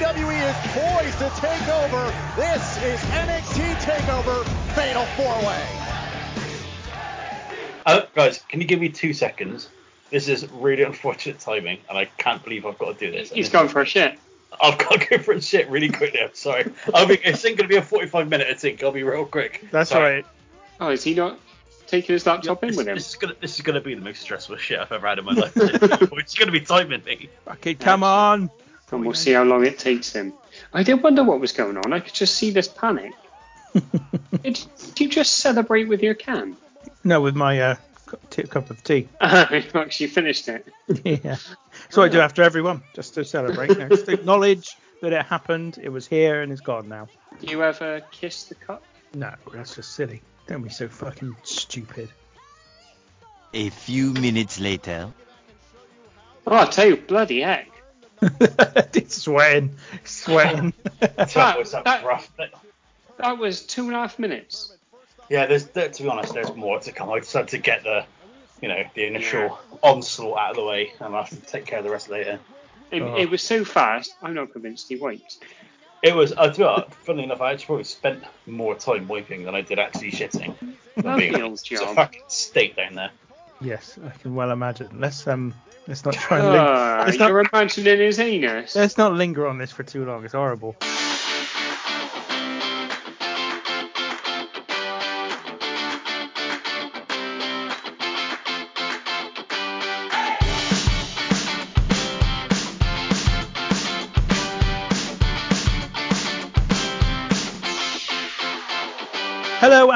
WWE is poised to take over. This is NXT TakeOver Fatal 4-Way. Uh, guys, can you give me two seconds? This is really unfortunate timing, and I can't believe I've got to do this. He's gone for a shit. I've got to go for a shit really quickly. I'm sorry. I'll be, it's going to be a 45 minute, I think. I'll be real quick. That's Sorry. all right. Oh, is he not taking his laptop in with him? this is gonna this is gonna be the most stressful shit I've ever had in my life. it's gonna be timing me. Okay, come on. And we'll see how long it takes him. I did wonder what was going on. I could just see this panic. did, did you just celebrate with your can? No, with my uh, t- cup of tea. You've actually finished it. yeah. So I do after everyone, just to celebrate. You know, just to acknowledge that it happened, it was here, and it's gone now. Do you ever kiss the cup? No, that's just silly. Don't be so fucking stupid. A few minutes later. Oh, I tell you, bloody heck. it's sweating, sweating. That was, that rough. That was two and a half minutes. Yeah, there's there, to be honest, there's more to come. I just had to get the, you know, the initial onslaught out of the way, and I have to take care of the rest later. It, Oh. it was so fast, I'm not convinced he wiped. It was, uh, to be honest, funnily enough, I actually probably spent more time wiping than I did actually shitting. if I'm being old honest. It's a job. fucking state down there. yes, I can well imagine. Let's um, let's not try and ling- Ah, let's, not, you're imagining his anus. let's not linger on this for too long. It's horrible.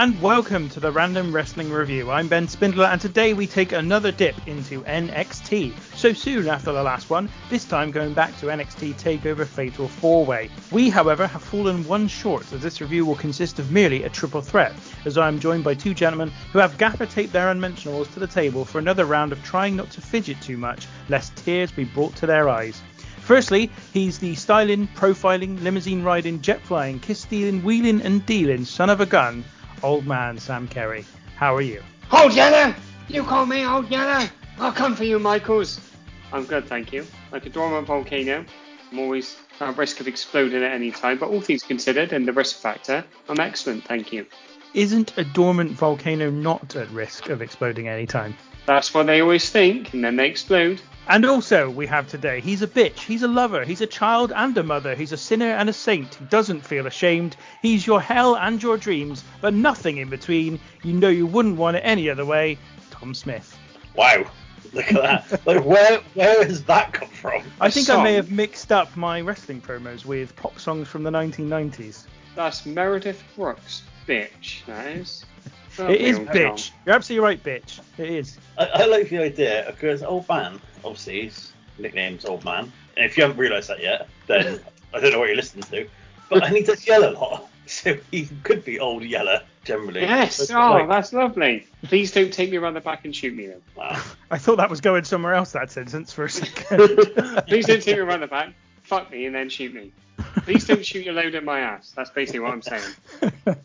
And welcome to the Random Wrestling Review. I'm Ben Spindler and today we take another dip into NXT. So soon after the last one, this time going back to NXT TakeOver Fatal 4-Way. We, however, have fallen one short as this review will consist of merely a triple threat, as I am joined by two gentlemen who have gaffer taped their unmentionables to the table for another round of trying not to fidget too much, lest tears be brought to their eyes. Firstly, he's the styling, profiling, limousine riding, jet flying, kiss stealing, wheeling and dealing son of a gun, old man Sam Kerry. How are you? Old yellow! You call me Old Yellow? I'll come for you, Michaels. I'm good, thank you. Like a dormant volcano, I'm always at risk of exploding at any time, but all things considered and the risk factor, I'm excellent, thank you. Isn't a dormant volcano not at risk of exploding any time? That's what they always think, and then they explode. And also, we have today, he's a bitch, he's a lover, he's a child and a mother, he's a sinner and a saint, he doesn't feel ashamed, he's your hell and your dreams, but nothing in between. You know you wouldn't want it any other way. Tom Smith. Wow, look at that. like, where where has that come from? I think I may have mixed up my wrestling promos with pop songs from the 1990s. That's Meredith Brooks, bitch, that is. Oh, it is bitch. song. You're absolutely right, bitch. It is. I, I like the idea because Old Man, obviously, his nickname's Old Man. And if you haven't realised that yet, then I don't know what you're listening to. But and he does yell a lot, so he could be Old Yeller generally. Yes, But, oh, like, that's lovely. Please don't take me around the back and shoot me then. wow. I thought that was going somewhere else, that sentence, for a second. Please don't take me around the back, fuck me, and then shoot me. Please don't shoot your load at my ass. That's basically what I'm saying.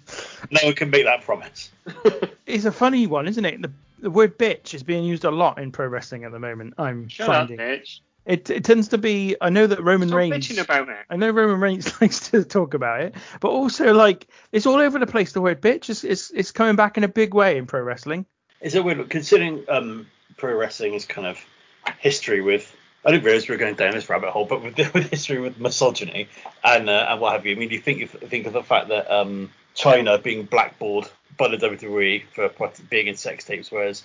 No one can make that promise. it's a funny one, isn't it? The, the word bitch is being used a lot in pro wrestling at the moment. I'm Shut finding up, bitch. it. It tends to be. I know that Roman Stop Reigns. bitching about it. I know Roman Reigns likes to talk about it, but also like it's all over the place. The word bitch is it's, it's coming back in a big way in pro wrestling. Is it weird considering um, pro wrestling is kind of history with? I didn't realize we were going down this rabbit hole, but with, with history with misogyny and uh, and what have you. I mean, you think you think of the fact that um, Chyna being blackballed by the WWE for being in sex tapes, whereas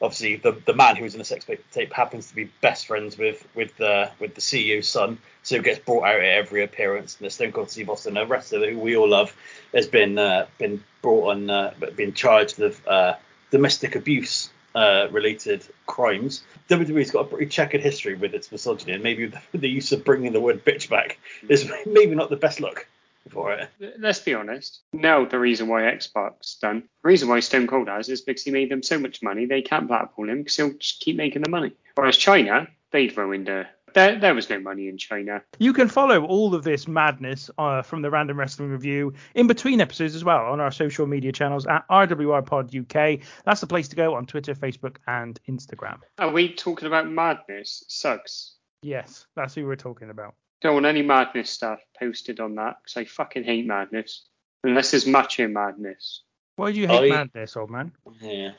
obviously the the man who was in the sex tape happens to be best friends with with the with the CEO's son, so gets brought out at every appearance. And the Stone Cold Steve Austin, a wrestler who we all love, has been uh, been brought on, uh, been charged with uh, domestic abuse uh, related crimes. WWE's got a pretty checkered history with its misogyny, and maybe the, the use of bringing the word bitch back is maybe not the best look for it. Let's be honest. Now the reason why Xbox done, the reason why Stone Cold has is because he made them so much money they can't blackball him because he'll just keep making the money. Whereas Chyna, they'd ruined a there, there was no money in Chyna. You can follow all of this madness uh, from the Random Wrestling Review in between episodes as well on our social media channels at RWR Pod UK. That's the place to go on Twitter, Facebook, and Instagram. Are we talking about madness? Suggs. Yes, that's who we're talking about. Don't want any madness stuff posted on that because I fucking hate madness. Unless it's macho madness. Why do you hate I- madness, old man? Yeah.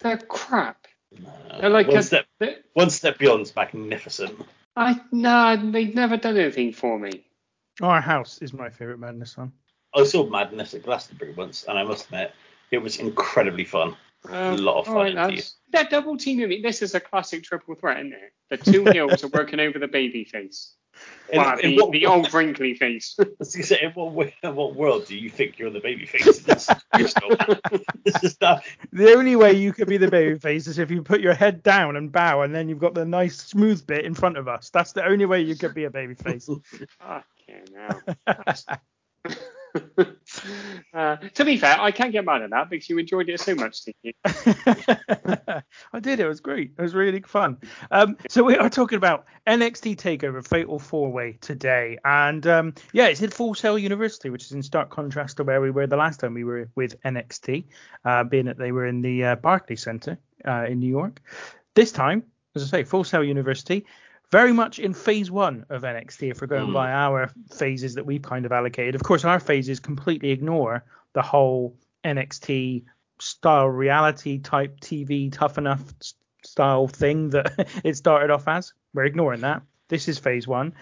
They're crap. Uh, They're like one a, step they- one step beyond's magnificent. I nah, they've never done anything for me. Our House is my favourite madness one. I saw Madness at Glastonbury once, and I must admit, it was incredibly fun. Uh, A lot of fun all right, indeed. That double team of me. This is a classic triple threat, isn't it? The two heels are working over the baby face. In, Wow, in the, what, the old wrinkly face. I say, in what, in what world do you think you're the babyface? This, this is not. The only way you could be the babyface is if you put your head down and bow, and then you've got the nice smooth bit in front of us. That's the only way you could be a babyface. Fucking hell. uh, to be fair, I can't get mad at that because you enjoyed it so much, didn't you? I did. It was great. It was really fun. Um, so we are talking about NXT Takeover Fatal Four Way today, and um, yeah, it's at Full Sail University, which is in stark contrast to where we were the last time we were with NXT, uh, being that they were in the uh, Barclays Center uh, in New York. This time, as I say, Full Sail University. Very much in phase one of NXT, if we're going Mm. by our phases that we've kind of allocated. Of course, our phases completely ignore the whole NXT style reality type TV tough enough style thing that it started off as. We're ignoring that. This is phase one.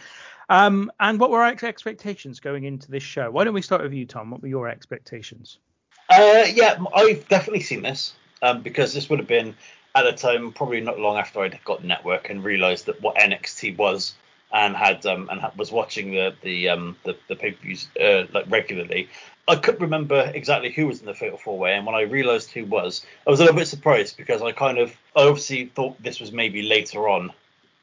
Um, and what were our expectations going into this show? Why don't we start with you, Tom? What were your expectations? Uh, yeah, I've definitely seen this um, because this would have been at the time probably not long after I'd got the network and realised that what NXT was and had um, and was watching the the um, the, the pay per views uh, like regularly. I couldn't remember exactly who was in the Fatal Four Way, and when I realised who was, I was a little bit surprised because I kind of I obviously thought this was maybe later on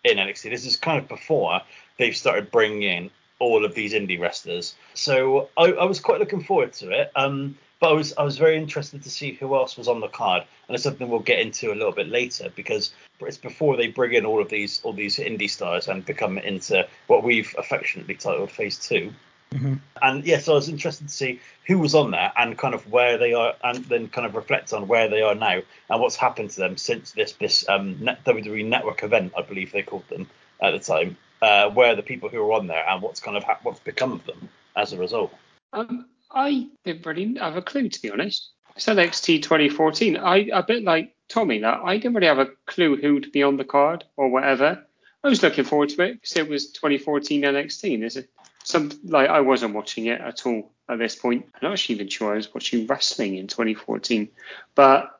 in NXT. This is kind of before they've started bringing in all of these indie wrestlers. So I, I was quite looking forward to it. Um, but I was I was very interested to see who else was on the card, and it's something we'll get into a little bit later because it's before they bring in all of these all these indie stars and become into what we've affectionately titled Phase 2 Mhm. And yes, I was interested to see who was on there and kind of where they are, and then kind of reflect on where they are now and what's happened to them since this this um, WWE Network event, I believe they called them at the time. Uh, where the people who are on there and what's kind of ha- what's become of them as a result. Um, I didn't really have a clue, to be honest. It's NXT 2014. I a bit like Tommy that I didn't really have a clue who would be on the card or whatever. I was looking forward to it because it was 2014 NXT. And Is some like I wasn't watching it at all at this point. I'm not actually even sure I was watching wrestling in 2014, but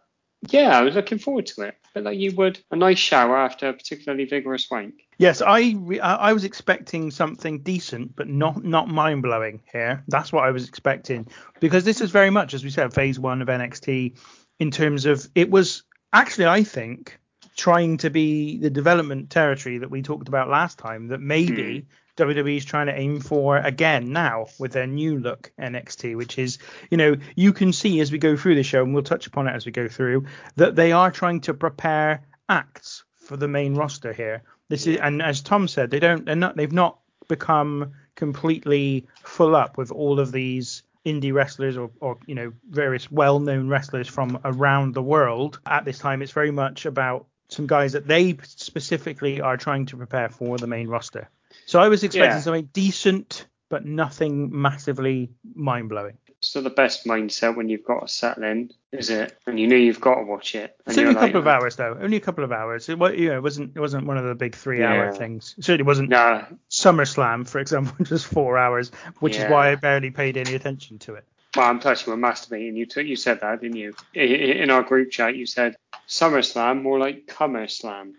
yeah, I was looking forward to it. But like you would a nice shower after a particularly vigorous wank. Yes, I re- I was expecting something decent, but not not mind blowing here. That's what I was expecting because this is very much, as we said, phase one of NXT in terms of it was actually I think trying to be the development territory that we talked about last time that maybe hmm. WWE is trying to aim for again now with their new look NXT, which is, you know, you can see as we go through the show, and we'll touch upon it as we go through, that they are trying to prepare acts for the main roster here. This is, and as Tom said, they don't, they're not, they've not become completely full up with all of these indie wrestlers or, or you know various well-known wrestlers from around the world. At this time it's very much about some guys that they specifically are trying to prepare for the main roster so i was expecting Yeah. something decent but nothing massively mind-blowing So the best mindset when you've got to settle in, is it? And you know you've got to watch it. It's only a couple like, of hours though only a couple of hours it, wa- you know, it wasn't it wasn't one of the big three hour things it certainly wasn't Nah, SummerSlam, for example, which was four hours, which is why I barely paid any attention to it. well, I'm you were masturbating. You took, you said that, didn't you? In our group chat, you said SummerSlam, more like Cummer Slam,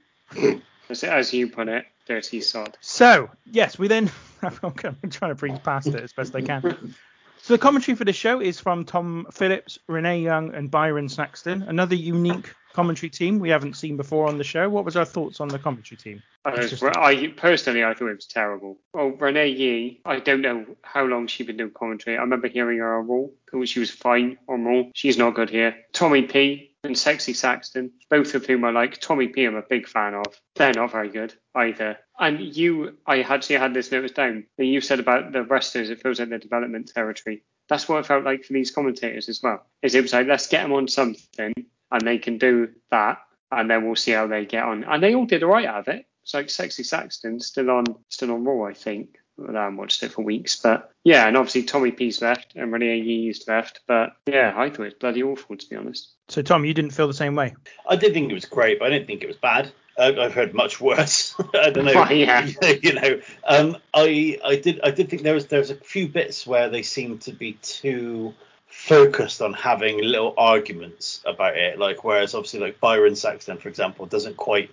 as, as you put it, dirty sod. So, yes, we then. I'm trying to breeze past it as best I can. So, the commentary for the show is from Tom Phillips, Renee Young, and Byron Saxton. Another unique commentary team we haven't seen before on the show. What was our thoughts on the commentary team? I, personally, I thought it was terrible. Oh, Renee Yee, I don't know how long she's been doing commentary. I remember hearing her on Raw, she was fine on Raw. She's not good here. Tommy P, and Sexy Saxton, both of whom are like Tommy P. I'm a big fan of. They're not very good either. And you, I actually had this notice down. And you said about the wrestlers, it feels like the development territory. That's what it felt like for these commentators as well. Is it was like let's get them on something, and they can do that, and then we'll see how they get on. And they all did all right out of it. It's like Sexy Saxton still on, still on Raw, I think. I haven't watched it for weeks, but yeah, and obviously Tommy P's left and Renee Yee's left, but yeah, I thought it was bloody awful to be honest. So Tom, you didn't feel the same way? I did think it was great, but I didn't think it was bad. I- I've heard much worse. I don't know. Well, yeah. you know, um, I I did I did think there was there was a few bits where they seemed to be too focused on having little arguments about it. Like whereas obviously like Byron Saxton, for example, doesn't quite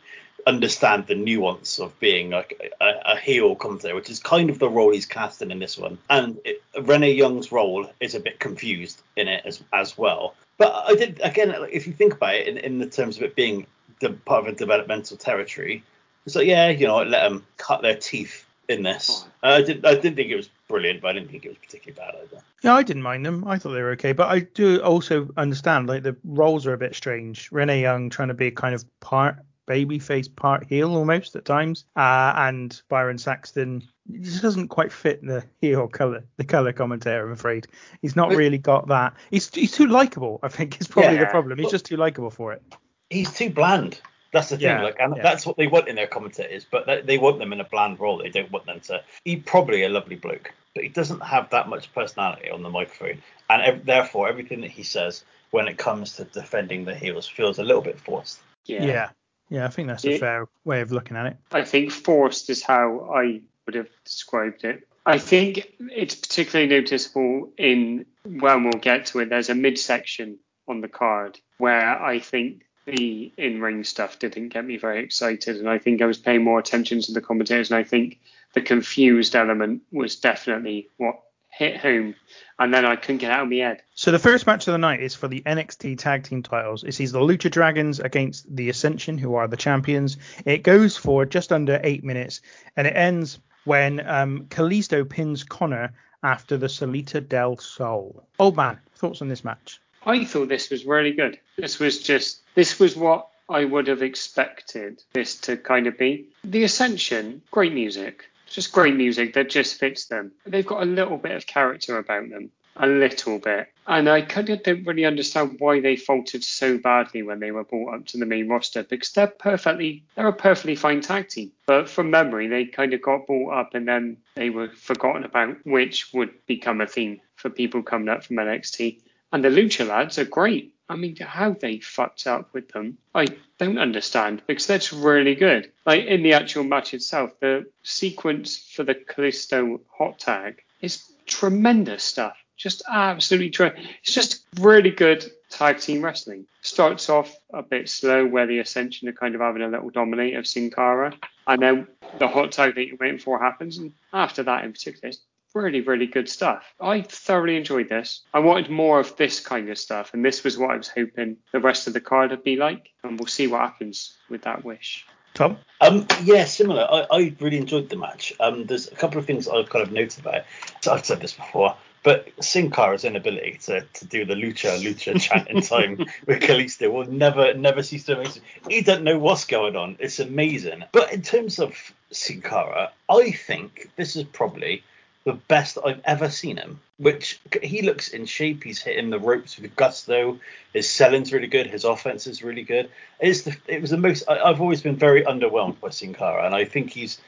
understand the nuance of being like a, a heel commentator, which is kind of the role he's casting in this one. And it, Renee Young's role is a bit confused in it as as well. But I did again, if you think about it in, in the terms of it being the part of a developmental territory, it's like yeah, you know, let them cut their teeth in this. I didn't I didn't think it was brilliant, but I didn't think it was particularly bad either. Yeah, I didn't mind them. I thought they were okay, but I do also understand like the roles are a bit strange. Renee Young trying to be kind of part babyface, part heel almost at times, uh, and Byron Saxton just doesn't quite fit the heel color, the color commentator. I'm afraid he's not But- really got that. He's he's too likable. I think is probably the problem. He's Well- just too likable for it. He's too bland. That's the thing. Yeah, like, and yeah. that's what they want in their commentators, but they, they want them in a bland role. They don't want them to. He's probably a lovely bloke, but he doesn't have that much personality on the microphone, and ev- therefore everything that he says when it comes to defending the heels feels a little bit forced. Yeah. Yeah. Yeah, I think that's a fair way of looking at it. I think forced is how I would have described it. I think it's particularly noticeable in when we'll get to it. There's a midsection on the card where I think the in-ring stuff didn't get me very excited, and I think I was paying more attention to the commentators, and I think the confused element was definitely what hit home, and then I couldn't get out of my head. So the first match of the night is for the NXT Tag Team titles. It sees the Lucha Dragons against the Ascension, who are the champions. It goes for just under eight minutes, and it ends when um, Kalisto pins Konnor after the Salida del Sol. Old man, thoughts on this match? I thought this was really good. This was just this was what I would have expected this to kind of be. The Ascension, great music. Just great music that just fits them. They've got a little bit of character about them. A little bit. And I kind of don't really understand why they faltered so badly when they were brought up to the main roster because they're perfectly they're a perfectly fine tag team. But from memory they kind of got brought up and then they were forgotten about, which would become a theme for people coming up from NXT. And the Lucha lads are great. I mean, how they fucked up with them, I don't understand because that's really good. Like in the actual match itself, the sequence for the Kalisto hot tag is tremendous stuff. Just absolutely true. It's just really good tag team wrestling. Starts off a bit slow where the Ascension are kind of having a little dominate of Sin Cara, and then the hot tag that you're waiting for happens, and after that in particular, it's really, really good stuff. I thoroughly enjoyed this. I wanted more of this kind of stuff, and this was what I was hoping the rest of the card would be like, and we'll see what happens with that wish. Tom? Um, yeah, similar. I, I really enjoyed the match. Um, there's a couple of things I've kind of noted about it. So I've said this before, but Sin Cara's inability to, to do the lucha lucha chant in time with Kalisto will never never cease to amaze me. He doesn't know what's going on. It's amazing. But in terms of Sin Cara, I think this is probably the best I've ever seen him. Which he looks in shape. He's hitting the ropes with gusto. His selling's really good. His offense is really good. It's the, it was the most. I, I've always been very underwhelmed by Sin Cara, and I think he's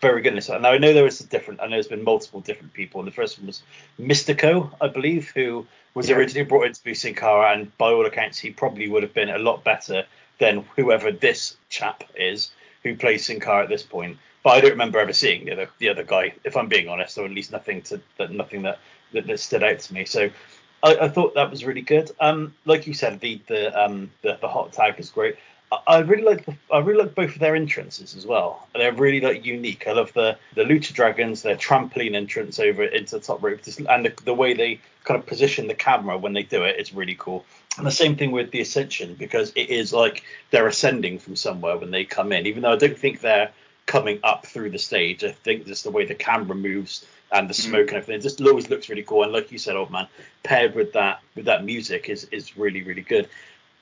very good in this. Now I know there is a different. I know there's been multiple different people. And the first one was Mystico, I believe, who was Yeah. originally brought in to be Sin Cara, and by all accounts, he probably would have been a lot better than whoever this chap is who plays Sin Cara at this point. But I don't remember ever seeing the other the other guy, if I'm being honest, or at least nothing to that nothing that, that that stood out to me. So I, I thought that was really good. Um, like you said, the the um the, the hot tag is great. I, I really like the, I really like both of their entrances as well. They're really like unique. I love the the Lucha Dragons, their trampoline entrance over into the top rope, and the, the way they kind of position the camera when they do it is really cool. And the same thing with the Ascension because it is like they're ascending from somewhere when they come in, even though I don't think they're coming up through the stage. I think just the way the camera moves and the smoke and everything, it just always looks really cool. And like you said, old man, paired with that with that music is is really really good.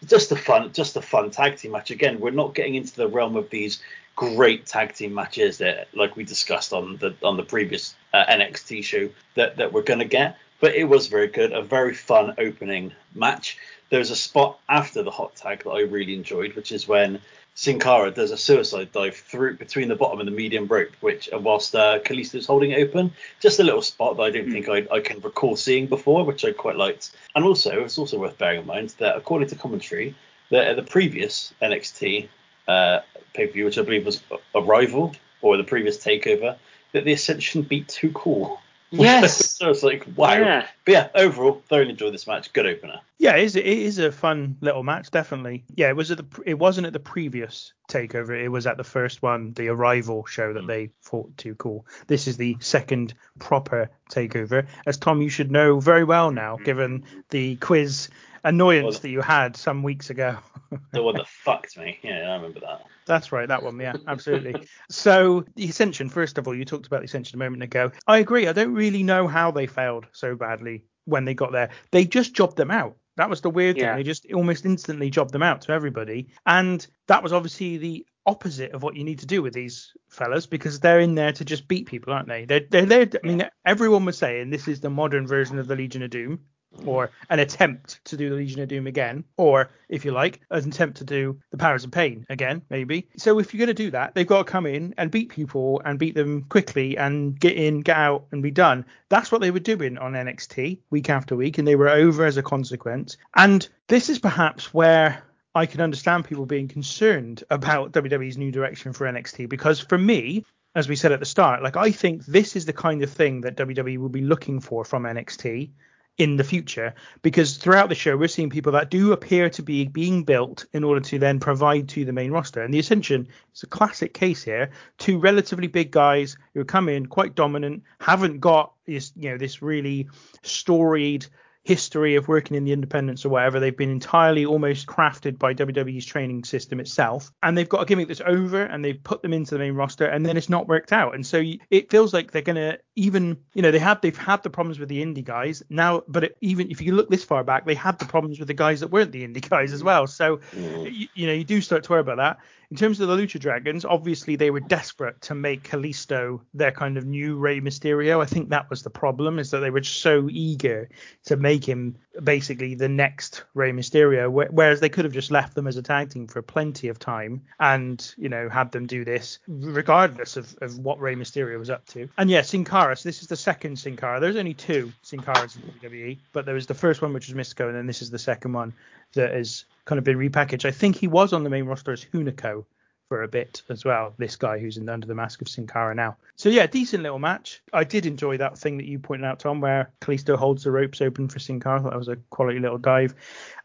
just a fun, just a fun tag team match. Again, we're not getting into the realm of these great tag team matches that, like we discussed on the on the previous uh, NXT show, that that we're gonna get. But it was very good, a very fun opening match. There's a spot after the hot tag that I really enjoyed, which is when Sin Cara does a suicide dive through between the bottom and the medium rope, which uh, whilst uh, is holding it open, just a little spot that I don't think I, I can recall seeing before, which I quite liked. And also, it's also worth bearing in mind that according to commentary, that at the previous NXT uh, pay per view, which I believe was Arrival or the previous Takeover, that the Ascension beat Too Cool. Yes. so it's like wow. Yeah. But yeah, overall, thoroughly enjoyed this match. Good opener. Yeah, it is, it is a fun little match, definitely. Yeah, it was at the it wasn't at the previous takeover. It was at the first one, the Arrival show that hmm. they fought too cool. This is the second proper takeover. As Tom, you should know very well now, hmm. given the quiz annoyance Well- that you had some weeks ago. The one that fucked me. Yeah, I remember that. That's right, that one, yeah, absolutely. so the Ascension, first of all, you talked about the Ascension a moment ago. I agree. I don't really know how they failed so badly when they got there. They just jobbed them out. That was the weird Yeah. thing. They just almost instantly jobbed them out to everybody, and that was obviously the opposite of what you need to do with these fellas because they're in there to just beat people, aren't they? They're they're there. I mean, everyone was saying this is the modern version of the Legion of Doom or an attempt to do the Legion of Doom again, or if you like, an attempt to do the Powers of Pain again, maybe. So if you're going to do that, they've got to come in and beat people and beat them quickly and get in, get out, and be done. That's what they were doing on NXT week after week, and they were over as a consequence. And this is perhaps where I can understand people being concerned about WWE's new direction for NXT because for me, as we said at the start, like I think this is the kind of thing that WWE will be looking for from NXT in the future because throughout the show we're seeing people that do appear to be being built in order to then provide to the main roster and the ascension is a classic case here two relatively big guys who come in quite dominant haven't got this you know this really storied history of working in the independents or whatever. They've been entirely almost crafted by WWE's training system itself, and they've got a gimmick that's over, and they've put them into the main roster, and then it's not worked out. And so it feels like they're gonna even, you know, they have they've had the problems with the indie guys now, but it, even if you look this far back, they had the problems with the guys that weren't the indie guys as well. So mm. you, you know, you do start to worry about that. In terms of the Lucha Dragons, obviously they were desperate to make Kalisto their kind of new Rey Mysterio. I think that was the problem, is that they were so eager to make him basically the next Rey Mysterio, wh- whereas they could have just left them as a tag team for plenty of time and, you know, had them do this regardless of, of what Rey Mysterio was up to. And yeah, Sin Cara, so this is the second Sin Cara. There's only two Sin Caras in WWE, but there was the first one, which was Mystico, and then this is the second one that has kind of been repackaged. I think he was on the main roster as Hunico for a bit as well. This guy who's in under the mask of Sin Cara now. So yeah, decent little match. I did enjoy that thing that you pointed out, Tom, where Kalisto holds the ropes open for Sin Cara. I thought that was a quality little dive.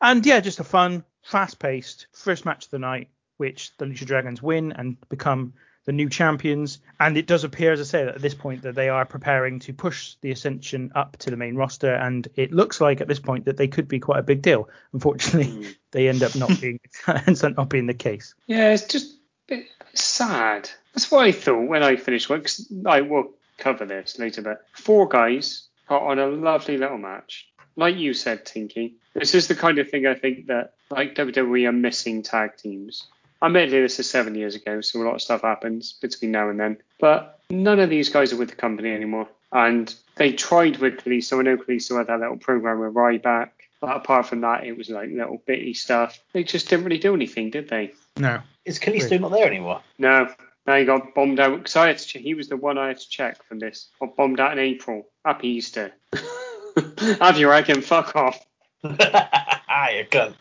And yeah, just a fun, fast-paced first match of the night, which the Lucha Dragons win and become the new champions. And it does appear, as I say, that at this point that they are preparing to push the Ascension up to the main roster. And it looks like at this point that they could be quite a big deal. Unfortunately, hmm. they end up not being ends up not being the case. Yeah, it's just a bit sad. That's what I thought when I finished work. 'cause I will cover this later, but four guys on a lovely little match. Like you said, Tinky, this is the kind of thing I think that like WWE are missing tag teams. Admittedly, this is seven years ago, so a lot of stuff happens between now and then. But none of these guys are with the company anymore. And they tried with Kalisto. I know Kalisto had that little program with Ryback. But apart from that, it was like little bitty stuff. They just didn't really do anything, did they? No. Is Kalisto not there anymore? No. Now he got bombed out because I had to check. He was the one I had to check from this. Got bombed out in April. Happy Easter. Have you reckon? Fuck off. ah, you cunt.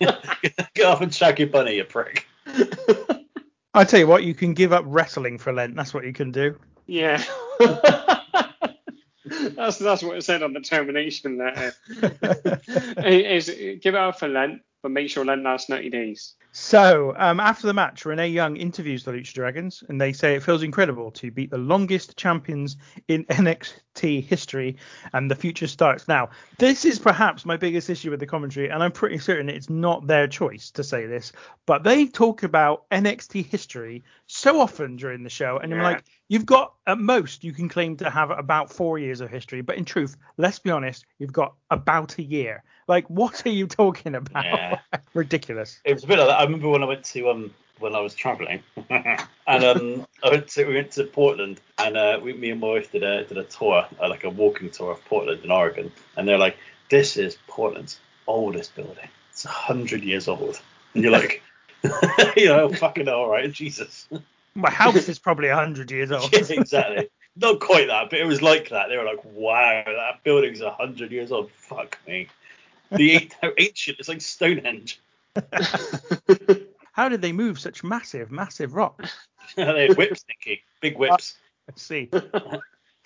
Get off and shag your bunny, you prick. I tell you what, you can give up wrestling for Lent. That's what you can do. Yeah. that's that's what it said on the termination letter. It is give it out for Lent, but make sure Lent lasts 90 days. So, um, after the match, Renee Young interviews the Lucha Dragons, and they say it feels incredible to beat the longest champions in NXT history, and the future starts now. This is perhaps my biggest issue with the commentary, and I'm pretty certain it's not their choice to say this, but they talk about NXT history so often during the show, and I'm Yeah. like, you've got at most you can claim to have about four years of history, but in truth, let's be honest, you've got about a year. Like, what are you talking about? Yeah. Ridiculous. It was a bit like that. I remember when I went to um when I was travelling, and um I went to we went to Portland, and uh we, me and my wife did a did a tour, uh, like a walking tour of Portland in Oregon, and they're like, this is Portland's oldest building. It's a hundred years old, and you're like, you know, fucking all right, Jesus. My house is probably 100 years old. yeah, exactly. Not quite that, but it was like that. They were like, wow, that building's a hundred years old. Fuck me. The how ancient. It's like Stonehenge. How did they move such massive, massive rocks? they had whips, Nicky. Big whips. Let's see.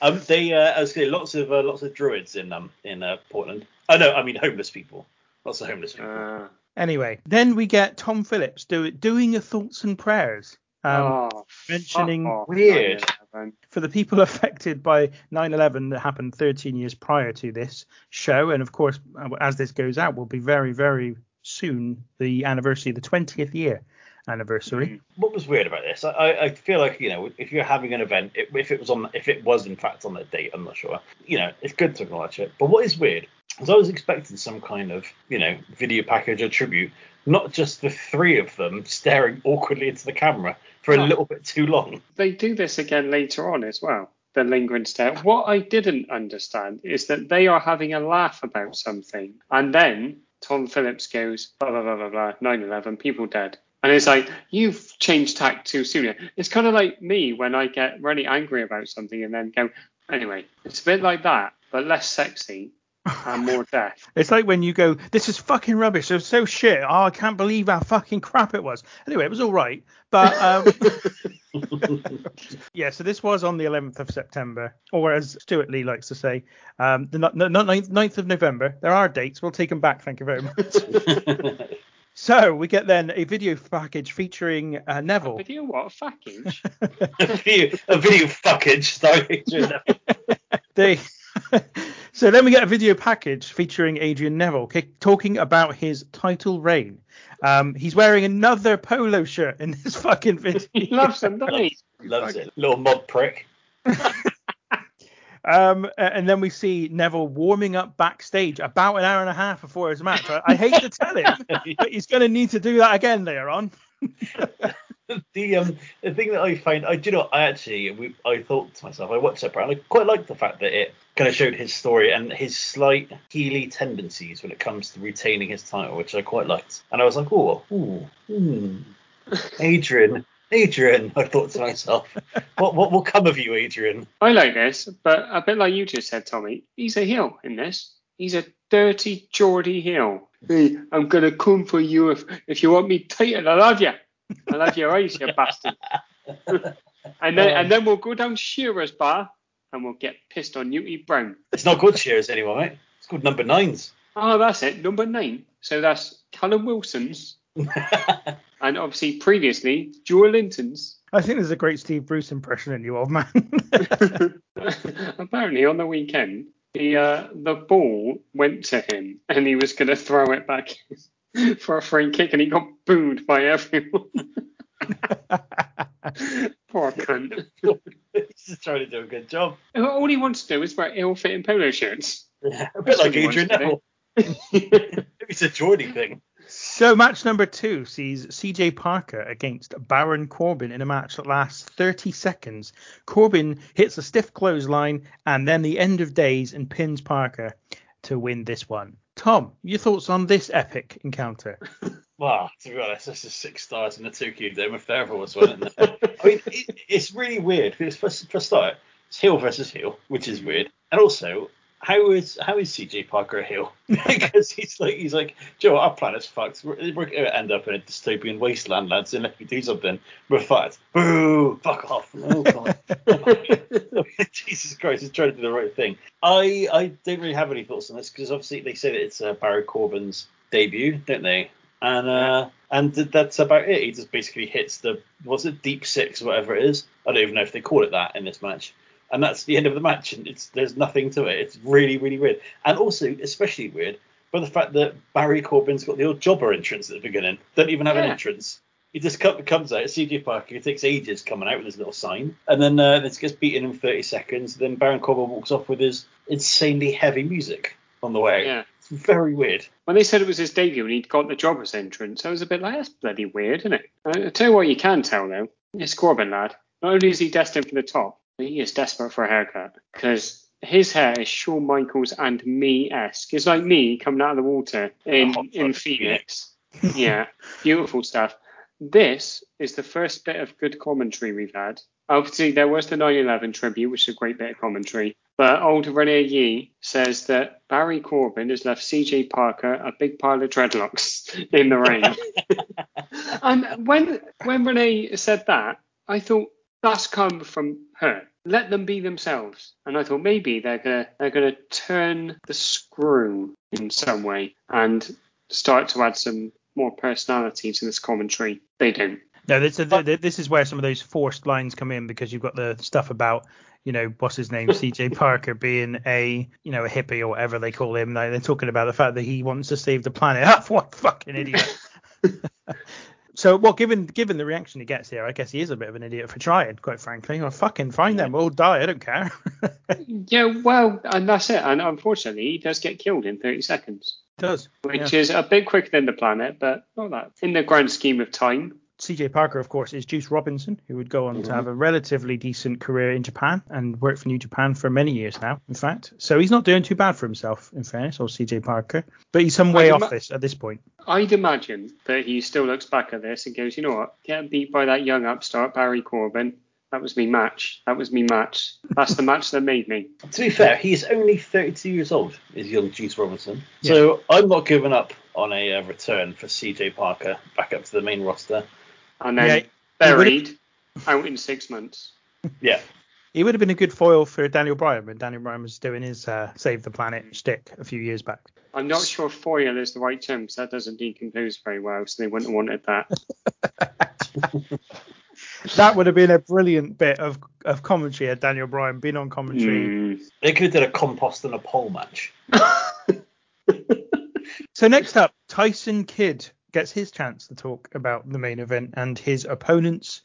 Um, they, uh, I was saying, lots of uh, lots of druids in um in uh, Portland. Oh no, I mean homeless people. Lots of homeless people. Uh, Anyway, then we get Tom Phillips do, doing a thoughts and prayers. Um, oh, mentioning fuck off, weird. 9/11. for the people affected by 9/11 that happened 13 years prior to this show, and of course, uh, as this goes out, will be very, very soon the anniversary, the 20th year anniversary. what was weird about this? I, I, I feel like you know if you're having an event, if it was on, if it was in fact on that date, I'm not sure. You know, it's good to acknowledge it. But what is weird is I was expecting some kind of you know video package or tribute, not just the three of them staring awkwardly into the camera for a Oh. little bit too long. They do this again later on as well. The lingering stare. What I didn't understand is that they are having a laugh about something, and then Tom Phillips goes blah blah blah blah blah. 9/11, people dead. And it's like, you've changed tack too soon. It's kind of like me when I get really angry about something and then go, anyway, it's a bit like that, but less sexy and more death. It's like when you go, "This is fucking rubbish. It was so shit. Oh, I can't believe how fucking crap it was." Anyway, it was all right, but um, yeah. So this was on the 11th of September, or as Stewart Lee likes to say, um, the no, no, 9th, 9th of November. There are dates. We'll take them back. Thank you very much. so we get then a video package featuring uh, Neville. Video what? Package? a video, a video fuckage starring they so then we get a video package featuring Adrian Neville ki- talking about his title reign. Um, he's wearing another polo shirt in this fucking video. he loves them, doesn't he? Loves it. Little mod prick. Um, and then we see Neville warming up backstage about an hour and a half before his match. I, I hate to tell him, but he's going to need to do that again later on. the um the thing that I find I do know I actually we, I thought to myself I watched it and I quite liked the fact that it kind of showed his story and his slight heely tendencies when it comes to retaining his title which I quite liked and I was like oh ooh, hmm, Adrian Adrian I thought to myself what what will come of you Adrian I like this, but a bit like you just said, Tommy, he's a heel in this. He's a dirty Geordie heel. Hey, I'm gonna come for you if if you want me title. I love you. I love your eyes, you bastard. and then and then we'll go down Shearer's bar and we'll get pissed on Newkie Brown. it's not good Cheers anymore mate it's called Number Nines Oh, that's it, number nine. So that's Callum Wilson's, and obviously previously Joelinton's. I think there's a great Steve Bruce impression in you, old man. Apparently, on the weekend, the uh, the ball went to him, and he was going to throw it back for a free kick, and he got booed by everyone. Poor cunt. he's just trying to do a good job All he wants to do is wear ill-fitting polo shirts. Yeah, a bit like what he wants Adrian. Neville Maybe it's a Geordie thing So match number two sees CJ Parker against Baron Corbin in a match that lasts 30 seconds. Corbin hits a stiff clothesline and then the end of days and pins Parker to win this one. Tom, your thoughts on this epic encounter? Well, to be honest, this is six stars in the Tokyo Dome if there ever was one. I mean, it, it's really weird because for, for a start, it's heel versus heel, which is weird, and also how is how is CJ Parker a heel? because he's like he's like Joe, our planet's fucked. We're, we're to end up in a dystopian wasteland, lads. And if we do something, we're fucked. Boo! Fuck off! Oh god! Jesus Christ, he's trying to do the right thing. I I don't really have any thoughts on this because obviously they say that it's uh, Barry Corbin's debut, don't they? And uh, and th- that's about it. He just basically hits the what's it, deep six, whatever it is. I don't even know if they call it that in this match. And that's the end of the match, and it's there's nothing to it. It's really, really weird, and also especially weird by the fact that Barry Corbin's got the old jobber entrance at the beginning. Don't even have an entrance. He just comes out. CJ Park. It takes ages coming out with his little sign, and then uh, this gets beaten in 30 seconds. Then Baron Corbin walks off with his insanely heavy music on the way. Yeah. It's very weird. When they said it was his debut and he'd got the jobber's entrance, I was a bit like, that's bloody weird, isn't it? I, tell you what you can tell, though. This Corbin lad, not only is he destined for the top, he is desperate for a haircut. Because his hair is Shawn Michaels and me-esque. It's like me coming out of the water in, hot in Phoenix. yeah, beautiful stuff. This is the first bit of good commentary we've had. Obviously, there was the 9/11 tribute, which is a great bit of commentary. But old Renee Yee says that Barry Corbin has left CJ Parker a big pile of dreadlocks in the ring. and when when Renee said that, I thought that's come from her. Let them be themselves. And I thought maybe they're gonna they're gonna turn the screw in some way and start to add some more personality to this commentary. They don't. No, this, this is where some of those forced lines come in because you've got the stuff about, you know, what's his name, CJ Parker being a, you know, a hippie or whatever they call him. Like, they're talking about the fact that he wants to save the planet. Ah, what fucking idiot. so, well, given given the reaction he gets here, I guess he is a bit of an idiot for trying, quite frankly. Well, fucking find them, we'll die. I don't care. Yeah, well, and that's it. And unfortunately, he does get killed in 30 seconds, does. which yeah. is a bit quicker than the planet, but not that. In the grand scheme of time, CJ Parker, of course, is Juice Robinson, who would go on to have a relatively decent career in Japan and work for New Japan for many years now, in fact. So he's not doing too bad for himself, in fairness, or CJ Parker. But he's some way I'd off ima- this at this point. I'd imagine that he still looks back at this and goes, you know what, getting beat by that young upstart, Barry Corbin, that was me match. That was me match. That's the match that made me. To be fair, he's only 32 years old, is young Juice Robinson. So I'm not giving up on a uh, return for CJ Parker back up to the main roster. And then Yeah, buried out in six months. Yeah. He would have been a good foil for Daniel Bryan when Daniel Bryan was doing his uh, Save the Planet shtick a few years back. I'm not sure foil is the right term because that doesn't decompose very well, so they wouldn't have wanted that. That would have been a brilliant bit of, of commentary had Daniel Bryan been on commentary. Mm. They could have did a compost and a pole match. So next up, Tyson Kidd gets his chance to talk about the main event and his opponents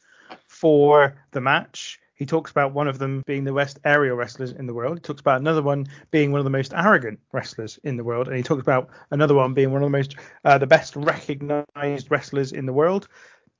for the match. He talks about one of them being the best aerial wrestlers in the world. He talks about another one being one of the most arrogant wrestlers in the world, and he talks about another one being one of the most uh, the best recognized wrestlers in the world.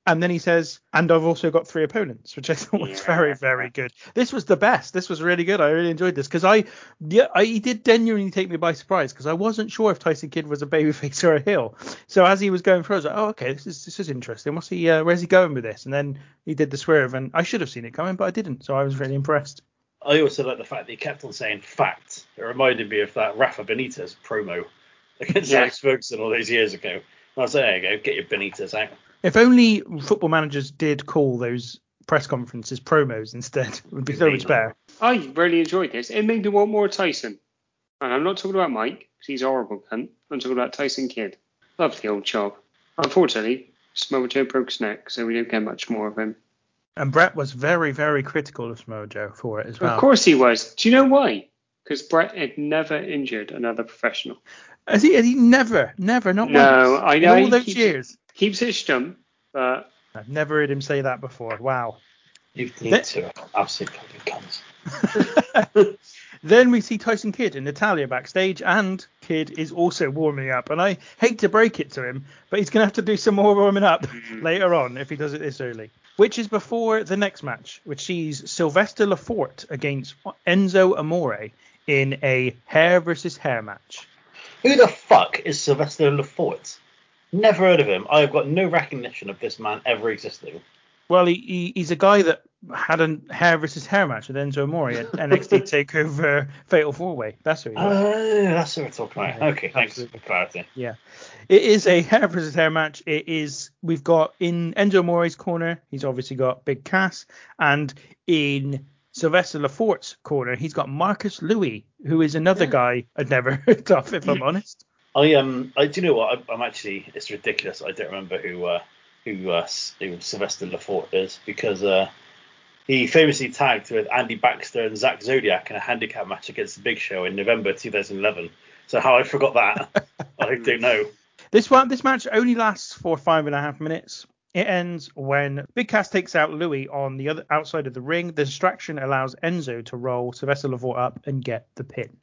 And then he says, and I've also got three opponents, which I thought was Yeah. very, very good. This was the best. This was really good. I really enjoyed this because I, yeah, I, he did genuinely take me by surprise because I wasn't sure if Tyson Kidd was a babyface or a heel. So as he was going through, I was like, oh, okay, this is this is interesting. What's he? Uh, where's he going with this? And then he did the swerve, and I should have seen it coming, but I didn't. So I was really impressed. I also like the fact that he kept on saying fact. It reminded me of that Rafa Benitez promo against Yeah. Alex Ferguson all those years ago. I was like, there you go, get your Benitez out. If only football managers did call those press conferences promos instead, it would be so much better. I really enjoyed this. It made me want more Tyson. And I'm not talking about Mike, 'cause he's horrible cunt. I'm talking about Tyson Kidd. Love the old chop. Unfortunately, Samoa Joe broke his neck, so we don't get much more of him. And Bret was very, very critical of Mojo for it as well. Of course he was. Do you know why? Because Bret had never injured another professional. Has he, has he never, never, not No, once, I in know all those keeps- years. Keeps his stump, but I've never heard him say that before. Wow. You That- need to absolute fucking cunts. Then we see Tyson Kidd and Natalya backstage, and Kidd is also warming up. And I hate to break it to him, but he's going to have to do some more warming up mm. later on if he does it this early. Which is before the next match, which sees Sylvester Lefort against Enzo Amore in a hair versus hair match. Who the fuck is Sylvester Lefort? Never heard of him. I have got no recognition of this man ever existing. Well, he, he he's a guy that had a hair versus hair match with Enzo Amore at NXT Takeover uh, Fatal Four Way. That's who he. Oh, that's what we're talking about. Yeah, Okay, thanks absolutely. for clarity. Yeah, it is a hair versus hair match. It is. We've got in Enzo Amore's corner. He's obviously got Big Cass, and in Sylvester Lefort's corner, he's got Marcus Louis, who is another guy I'd never heard of, if I'm honest. I um I do you know what I, I'm actually it's ridiculous. I don't remember who uh, who uh, who Sylvester Lafort is because uh, he famously tagged with Andy Baxter and Zach Zodiac in a handicap match against the Big Show in November 2011. So how I forgot that, I don't know. This one, this match only lasts for five and a half minutes. It ends when Big Cass takes out Louis on the other outside of the ring. The distraction allows Enzo to roll Sylvester Lefort up and get the pin.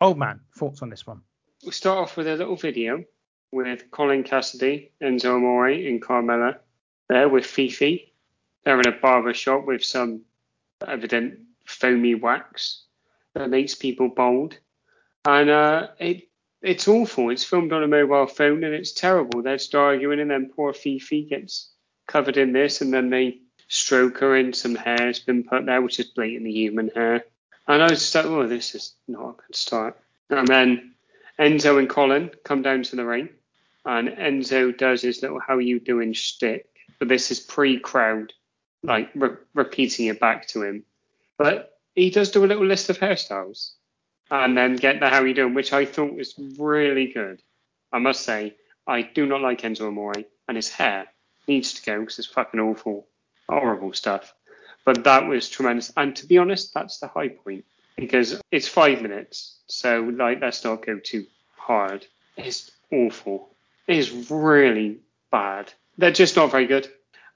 Old man, thoughts on this one? We'll start off with a little video with Colin Cassidy, Enzo Amore, and Carmella there with Fifi. They're in a barber shop with some evident foamy wax that makes people bold. And uh, it it's awful. It's filmed on a mobile phone and it's terrible. They're just arguing and then poor Fifi gets covered in this and then they stroke her and some hair's been put there, which is blatantly human hair. And I was just like, oh, this is not a good start. And then Enzo and Colin come down to the ring and Enzo does his little how you doing shtick, but this is pre-crowd, like re- repeating it back to him. But he does do a little list of hairstyles and then get the how you doing, which I thought was really good. I must say, I do not like Enzo Amore, and his hair needs to go because it's fucking awful, horrible stuff. But that was tremendous, and to be honest, that's the high point because it's five minutes, so like let's not go too hard. It's awful. It is really bad. They're just not very good,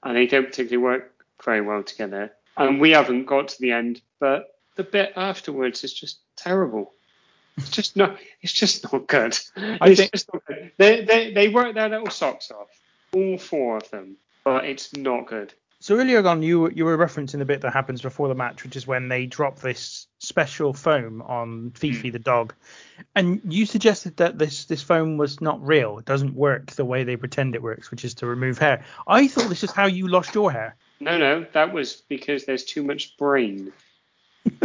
and they don't particularly work very well together. And we haven't got to the end, but the bit afterwards is just terrible. It's just not. It's just not good. I it's think- just not good. They, they they work their little socks off, all four of them, but it's not good. So earlier on, you were- you were referencing the bit that happens before the match, which is when they drop this special foam on Fifi hmm. the dog, and you suggested that this this foam was not real. It doesn't work the way they pretend it works, which is to remove hair. I thought this is how you lost your hair. No, no, that was because there's too much brain.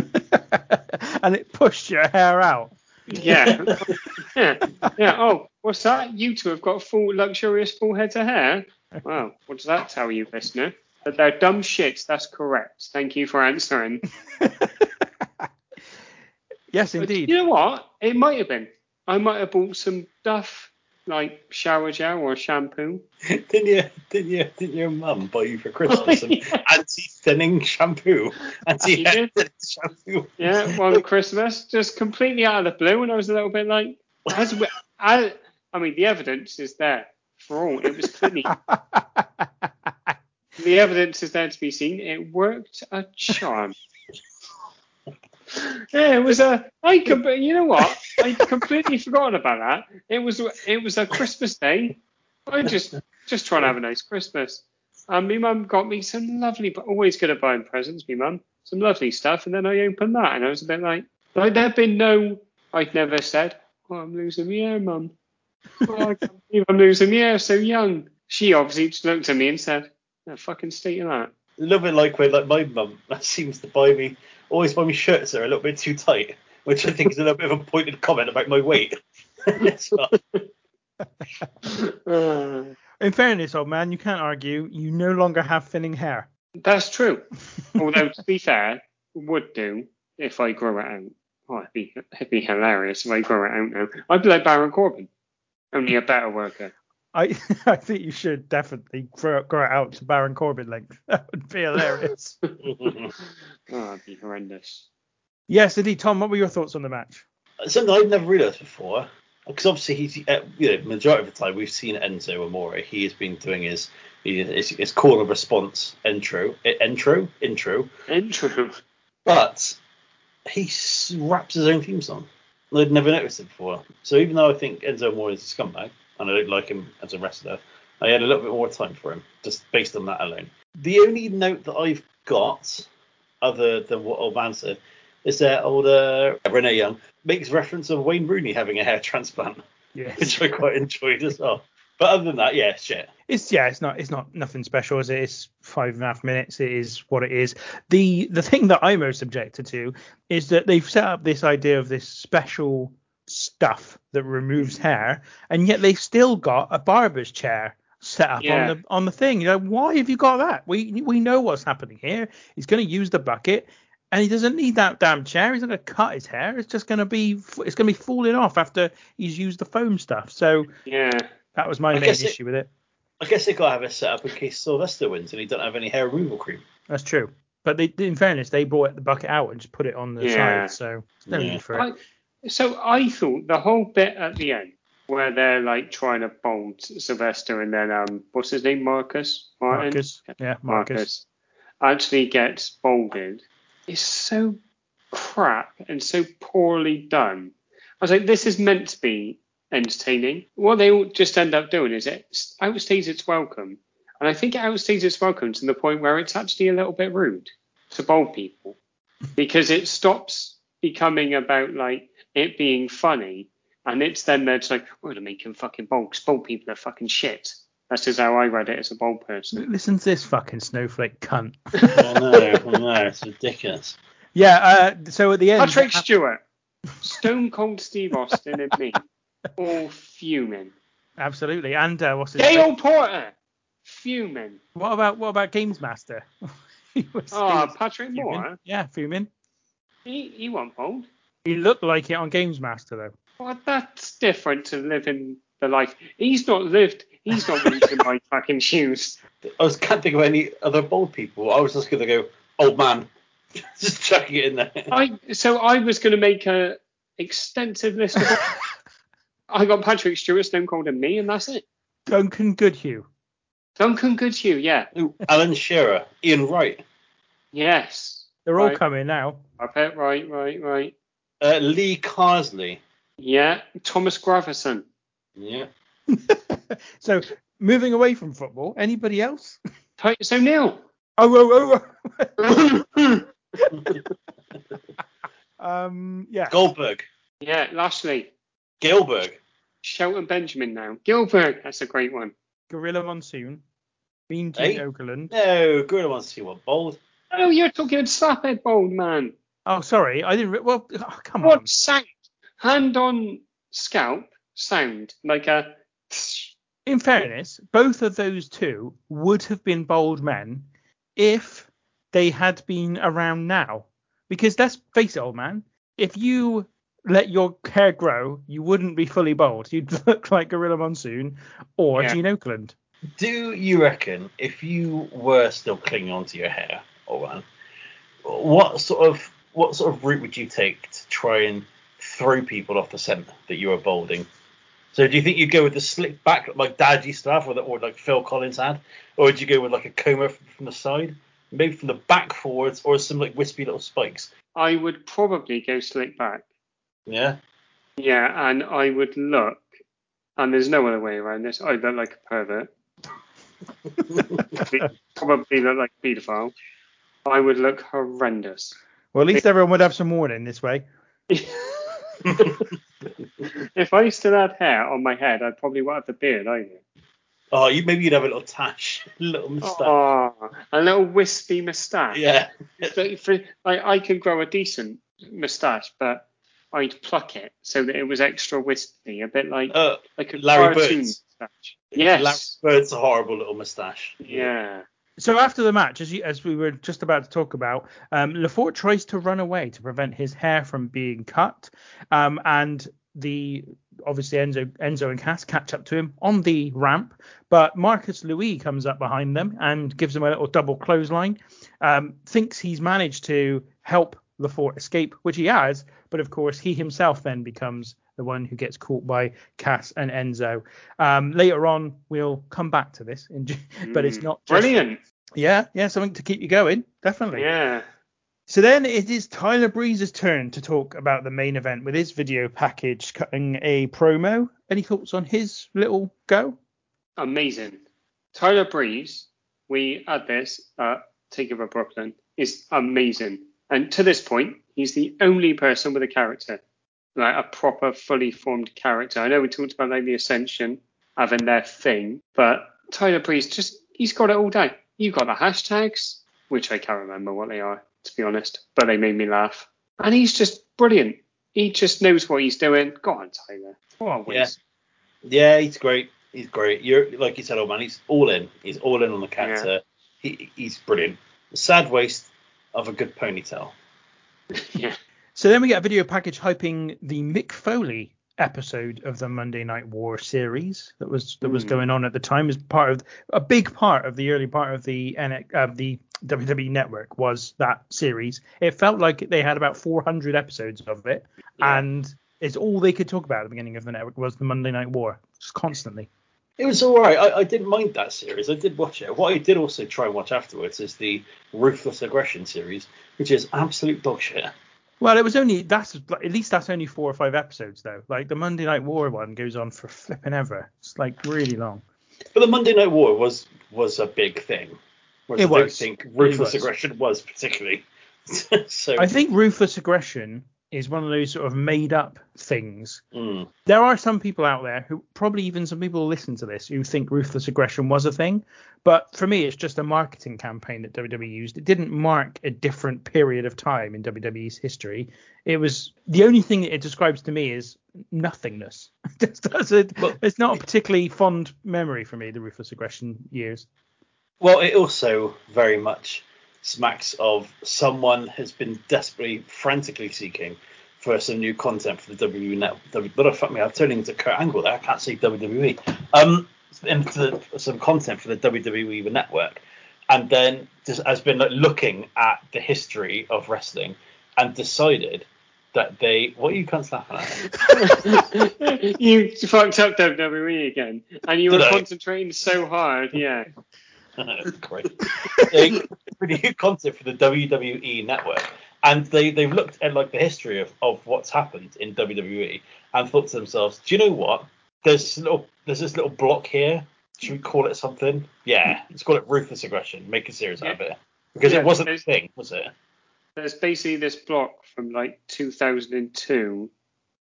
and it pushed your hair out. Yeah. yeah. Yeah. Oh, what's that? You two have got full, luxurious full heads of hair. Wow. What does that tell you, listener? That they're dumb shits. That's correct. Thank you for answering. Yes, But indeed. you know what? It might have been. I might have bought some Duff, like shower gel or shampoo. didn't you? Didn't you? Didn't your mum buy you for Christmas some Yeah. anti-thinning shampoo? Anti-hair did. shampoo. Yeah, one Christmas, just completely out of the blue, and I was a little bit like, as we, I, I mean, the evidence is there for all. It was clearly the evidence is there to be seen. It worked a charm. Yeah, it was a. I could, you know what? I completely forgotten about that. It was it was a Christmas day. I just just trying to have a nice Christmas. And my mum got me some lovely, but always good at buying presents. My mum some lovely stuff, and then I opened that, and I was a bit like, like there'd been no. I'd never said, "Oh, I'm losing my hair, mum." Oh, I can't believe I'm losing my hair so young. She obviously just looked at me and said, "No fucking state of that." A little bit like when like my mum that seems to buy me always buy me shirts that are a little bit too tight, which I think is a little bit of a pointed comment about my weight. It's not- In fairness, old man, you can't argue. You no longer have thinning hair. That's true. Although to be fair, would do if I grow it out. Oh, it'd be it'd be hilarious if I grow it out now. I'd be like Baron Corbin, only a better worker. I I think you should definitely grow, grow it out to Baron Corbin length. That would be hilarious. Oh, that'd be horrendous. yes, indeed. Tom, what were your thoughts on the match? Something I've never realised before, because obviously he's uh, you know majority of the time we've seen Enzo Amore. He has been doing his his, his call and response intro, intro, intro, Intro. but he s- raps his own theme song. I'd never noticed it before. So even though I think Enzo Amore is a scumbag and I don't like him as a wrestler, I had a little bit more time for him just based on that alone. The only note that I've got, other than what old man said, is that old uh, Renee Young makes reference of Wayne Rooney having a hair transplant, Yes. which I quite enjoyed as well. But other than that, yeah, shit. It's yeah, it's not it's not nothing special, is it? It's five and a half minutes. It is what it is. The the thing that I'm most objected to is that they've set up this idea of this special stuff that removes hair, and yet they've still got a barber's chair set up Yeah. on the on the thing. You know, why have you got that? We we know what's happening here. He's going to use the bucket. and he doesn't need that damn chair. He's not going to cut his hair. It's just going to be it's going to be falling off after he's used the foam stuff. So Yeah. that was my I main guess it- issue with it. I guess they've got to have a setup in case Sylvester wins and he don't have any hair removal cream. That's true. But they, in fairness, they brought the bucket out and just put it on the Yeah. side, so no Yeah. need for it. I, so I thought the whole bit at the end where they're like trying to bolt Sylvester and then um what's his name? Marcus? Martin? Marcus, yeah, Marcus. actually gets bolded. Is so crap and so poorly done. I was like, this is meant to be entertaining. What they all just end up doing is it outstays its welcome, and I think it outstays its welcome to the point where it's actually a little bit rude to bold people. Because it stops becoming about like it being funny, and it's then there to like, we're gonna make him fucking bold. 'cause bold people are fucking shit. That's just how I read it as a bold person. Listen to this fucking snowflake cunt. I no, I no, it's ridiculous. Yeah. Uh, so at the end, Patrick Stewart, Stone Cold Steve Austin, and me all fuming. absolutely, and uh, what's his Dale Porter, fuming. What about what about Games Master? he was, Oh, was Patrick fuming. Moore, Yeah, fuming. he, he wasn't bold. He looked like it on Games Master though. Well, that's different to living the life. He's not lived. He's not lived in my fucking shoes. I was can't think of any other bold people. I was just gonna go, old man, just chucking it in there. I so I was going to make a extensive list of. I got Patrick Stewart, Stone Cold, and me, and that's it. Duncan Goodhew. Duncan Goodhew, yeah, Ooh, Alan Shearer, Ian Wright, yes. They're all Right. coming now. Right, right, right, right. Uh, Lee Carsley. Yeah, Thomas Gravesen. Yeah. so moving away from football, anybody else? Titus O'Neill. Oh, oh, oh. um, yeah. Goldberg, Yeah, Lashley. Gilbert. Shelton Benjamin now. Gilbert, that's a great one. Gorilla Monsoon. Mean Gene Hey. Okerlund. No, Gorilla wants to see what bold. Oh, you're talking about Slaphead Bold Man. Oh, sorry, I didn't. Re- well, oh, come What on. sound? Hand on scalp sound like a. In fairness, both of those two would have been bold men if they had been around now. Because let's face it, old man, if you let your hair grow, you wouldn't be fully bald. You'd look like Gorilla Monsoon or Yeah. Gene Okerlund. Do you reckon if you were still clinging onto your hair, old man, what sort of what sort of route would you take to try and throw people off the scent that you were balding? So do you think you'd go with the slick back like Dad used to have, or, or like Phil Collins had, or would you go with like a coma from, the side, maybe from the back forwards, or some like wispy little spikes? I would probably go slick back. Yeah. Yeah, and I would look, and there's no other way around this. I'd look like a pervert. probably look like a paedophile. I would look horrendous. Well, at least everyone would have some warning this way. if I still had hair on my head, I'd probably want the beard I either. Oh, you maybe you'd have a little tash, a little moustache. Oh, a little wispy moustache. Yeah. But for, like, I could grow a decent moustache, but I'd pluck it so that it was extra wispy, a bit like Uh, like a Larry cartoon Bird's. moustache. Yes. Larry Bird's a horrible little moustache. Yeah. So after the match, as, you, as we were just about to talk about, um, Lefort tries to run away to prevent his hair from being cut, um, and the obviously Enzo, Enzo and Cass catch up to him on the ramp, but Marcus Louis comes up behind them and gives him a little double clothesline. Um, thinks he's managed to help Lefort escape, which he has, but of course he himself then becomes the one who gets caught by Cass and Enzo. Um, later on, we'll come back to this, in, but it's Mm. not just Brilliant. yeah, yeah, something to keep you going, definitely. Yeah. So then it is Tyler Breeze's turn to talk about the main event with his video package cutting a promo. Any thoughts on his little go? Amazing. Tyler Breeze, we had this at Takeover Brooklyn, is amazing. And to this point, he's the only person with a character, like a proper, fully formed character. I know we talked about like the Ascension having their thing, but Tyler Breeze just he's got it all down. You've got the hashtags, which I can't remember what they are, to be honest, but they made me laugh. And he's just brilliant. He just knows what he's doing. Go on, Tyler. What a whiz. Yeah. Yeah, he's great. He's great. You're like you said, old man. He's all in. He's all in on the character. He, he's brilliant. The sad waste of a good ponytail. yeah. So then we get a video package hyping the Mick Foley episode of the Monday Night War series that was that was Hmm. going on at the time as part of a big part of the early part of the NX, uh, the WWE network was that series. It felt like they had about 400 episodes of it, Yeah. and it's all they could talk about at the beginning of the network was the Monday Night War, just constantly. It was all right. I, I didn't mind that series. I did watch it. What I did also try and watch afterwards is the Ruthless Aggression series, which is absolute dog shit. Well, it was only that's at least that's only four or five episodes though. Like the Monday Night War one goes on for flipping ever. It's like really long. But the Monday Night War was was a big thing. Whereas It I don't was. think Ruthless was. Aggression was particularly. so I think ruthless aggression is one of those sort of made up things. mm, There are some people out there who probably even some people listen to this who think ruthless aggression was a thing, but for me it's just a marketing campaign that WWE used. It didn't mark a different period of time in WWE's history. It was the only thing that it describes to me is nothingness. A- it's not a particularly fond memory for me the ruthless aggression years. well, it also very much smacks of someone has been desperately, frantically seeking for some new content for the WWE net. But oh, fuck me, I'm turning into Kurt Angle there. I can't say WWE. Um, into some content for the WWE network, and then just has been like, looking at the history of wrestling and decided that they. What are you cunts laughing at? you fucked up WWE again, and you were I? concentrating so hard. Yeah. It's great. they produce content for the WWE network, and they they've looked at like the history of, of what's happened in WWE and thought to themselves, do you know what? There's this little there's this little block here. Should we call it something? Yeah, let's call it ruthless aggression. Make a series out of it because Yeah, it wasn't a thing, was it? There's basically this block from like 2002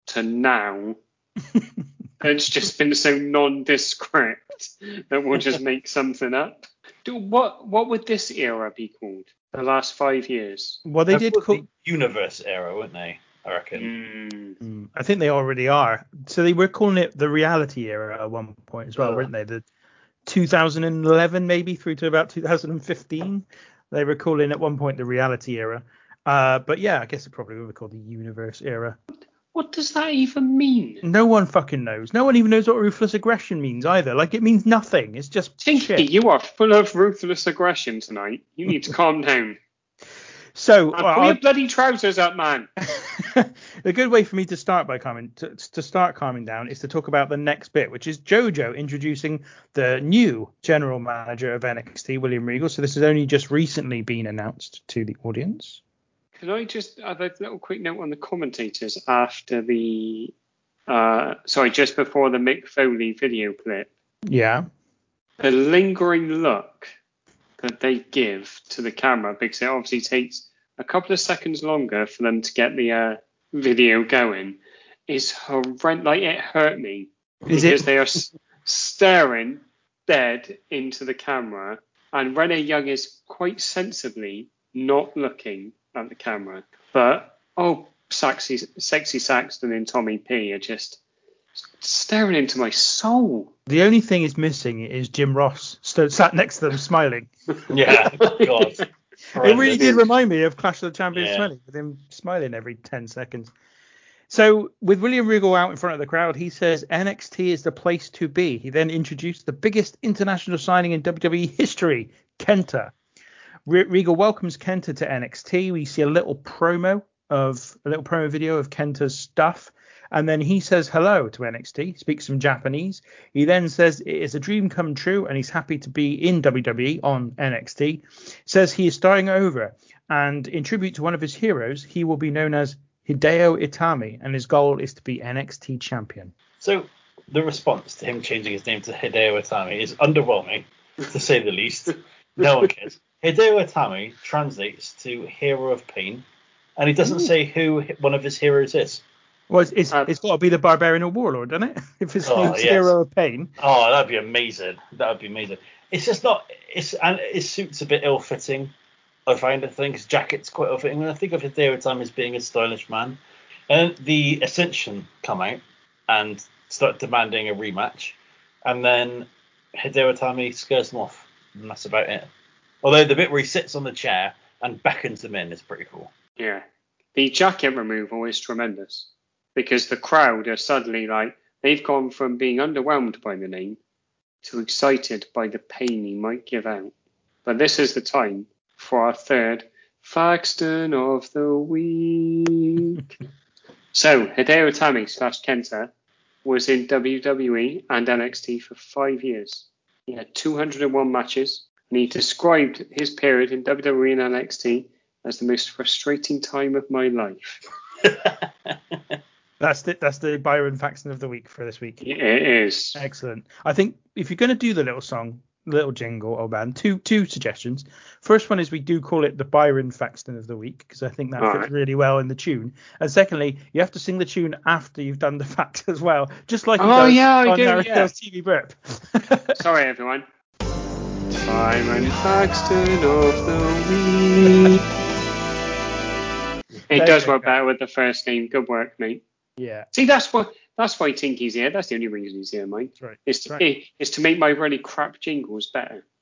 to now. it's just been so nondescript that we'll just make something up. Do, what what would this era be called? The last five years. Well, they did call. the universe era, weren't they? I reckon. Mm. Mm, I think they already are. So they were calling it the reality era at one point as well, Ugh. weren't they? The 2011 maybe through to about 2015. They were calling at one point the reality era. Uh, but yeah, I guess it probably would be called the universe era. What does that even mean? No one fucking knows. No one even knows what ruthless aggression means either. Like it means nothing. It's just Tinky, shit. you are full of ruthless aggression tonight. You need to calm down. So well, pull I'll- your bloody trousers up, man. a good way for me to start by calming to, to start calming down is to talk about the next bit, which is JoJo introducing the new general manager of NXT, William Regal. So this has only just recently been announced to the audience. Can I just have a little quick note on the commentators after the, uh, sorry, just before the Mick Foley video clip? Yeah. The lingering look that they give to the camera because it obviously takes a couple of seconds longer for them to get the uh, video going is horrendous. Like it hurt me Is because it? they are s- staring dead into the camera, and Renee Young is quite sensibly not looking at the camera. But oh, sexy, sexy Saxton and Tommy P are just staring into my soul. The only thing is missing is Jim Ross stood sat next to them smiling. Yeah, God. It really did remind me of Clash of the Champions Yeah. 20 with him smiling every 10 seconds. So, with William Regal out in front of the crowd, he says NXT is the place to be. He then introduced the biggest international signing in WWE history, Kenta. Re- Regal welcomes Kenta to NXT. We see a little promo of a little promo video of Kenta's stuff. And then he says hello to NXT, speaks some Japanese. He then says it is a dream come true and he's happy to be in WWE on NXT. Says he is starting over and in tribute to one of his heroes, he will be known as Hideo Itami and his goal is to be NXT champion. So the response to him changing his name to Hideo Itami is underwhelming, to say the least. No one cares. Hideo Itami translates to hero of pain, and he doesn't say who one of his heroes is. Well, it's, it's, Uh, it's got to be the Barbarian or Warlord, doesn't it? If his Oh, name's yes. Hero of Pain. Oh, that'd be amazing. That'd be amazing. It's just not. It's and his suit's a bit ill-fitting. I find I think his jacket's quite ill-fitting. And I think of Hideo Itami as being a stylish man. And the Ascension come out and start demanding a rematch, and then Hideo Itami scares them off, and that's about it. Although the bit where he sits on the chair and beckons them in is pretty cool. Yeah. the jacket removal is tremendous because the crowd are suddenly like they've gone from being underwhelmed by the name to excited by the pain he might give out. But this is the time for our third Faxton of the week. so Hideo Itami slash Kenta was in WWE and NXT for five years. He had 201 matches, and he described his period in WWE and NXT as the most frustrating time of my life. That's the that's the Byron Faxon of the week for this week. It is. Excellent. I think if you're going to do the little song, little jingle, oh man, two two suggestions. First one is we do call it the Byron Faxton of the week because I think that All fits right. really well in the tune. And secondly, you have to sing the tune after you've done the fact as well, just like Oh, yeah, on do, yeah. TV burp. Sorry, everyone. Byron Faxton of the week. It does work better with the first name. Good work, mate. yeah, See, that's why that's why Tinky's here. That's the only reason he's here, mate. that's right. It's to, Right. it- it's to make my really crap jingles better.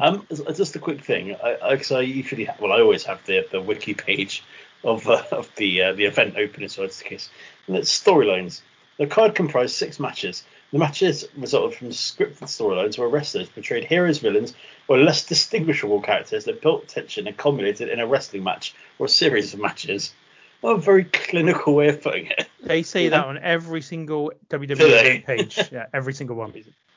Um, just a quick thing. I, I, 'cause I usually, ha- well, I always have the the wiki page of uh, of the uh, the event opening, so it's the case. And it's storylines. The card comprised six matches. The matches resulted from scripted storylines where wrestlers portrayed heroes, villains, or less distinguishable characters that built tension and culminated in a wrestling match or a series of matches. What a very clinical way of putting it. They say Yeah. that on every single WWE page. Yeah, every single one.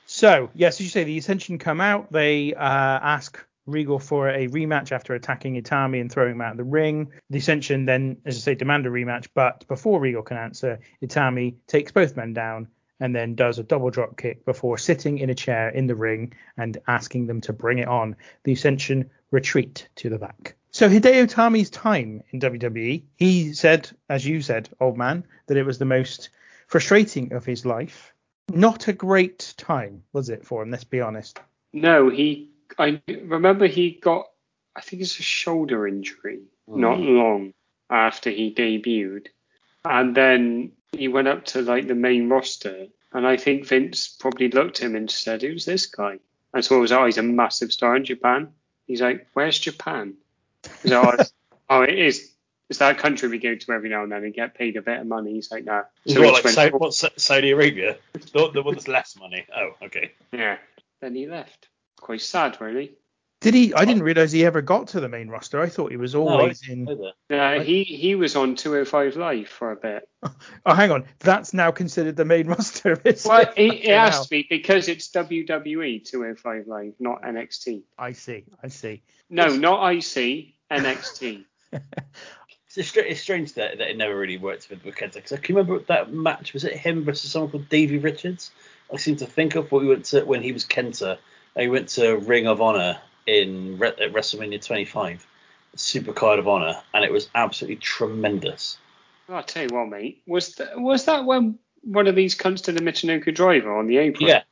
So, yes, as you say, the Ascension come out. They uh, ask Regal for a rematch after attacking Itami and throwing him out of the ring. The Ascension then, as I say, demand a rematch, but before Regal can answer, Itami takes both men down and then does a double drop kick before sitting in a chair in the ring and asking them to bring it on. The Ascension retreat to the back. So Hideo Itami's time in WWE, he said, as you said, old man, that it was the most frustrating of his life. Not a great time, was it for him? Let's be honest. No, he. I remember he got. I think it's a shoulder injury not mm. long after he debuted, and then he went up to like the main roster, and I think Vince probably looked at him and said, "Who's this guy?" And so it was, "Oh, he's a massive star in Japan." He's like, "Where's Japan?" He's like, oh, it's- oh, it is. It's that country we go to every now and then and get paid a bit of money. He's like, "Nah." Is So what, like went, Saudi, what, Saudi Arabia? The, the one that's less money. Oh, okay. yeah. Then he left. Quite sad, really. Did he? I didn't realize he ever got to the main roster. I thought he was always in. Either. Yeah, he he was on 205 Live for a bit. Oh, hang on. That's now considered the main roster. Is Well, it? it, it has to be because it's WWE 205 Live, not NXT. I see. I see. No, not IC, NXT. It's, it's strange that, that it never really worked with, with Kenta. Because I can remember that match. Was it him versus someone called Davey Richards? I seem to think of what we went to when he was Kenta. He went to Ring of Honor in Re- at WrestleMania 25, Super Card of Honor, and it was absolutely tremendous. Oh, well, I'll tell you what, mate. Was th- was that when one of these comes to the Michinoku driver on the apron? Yeah,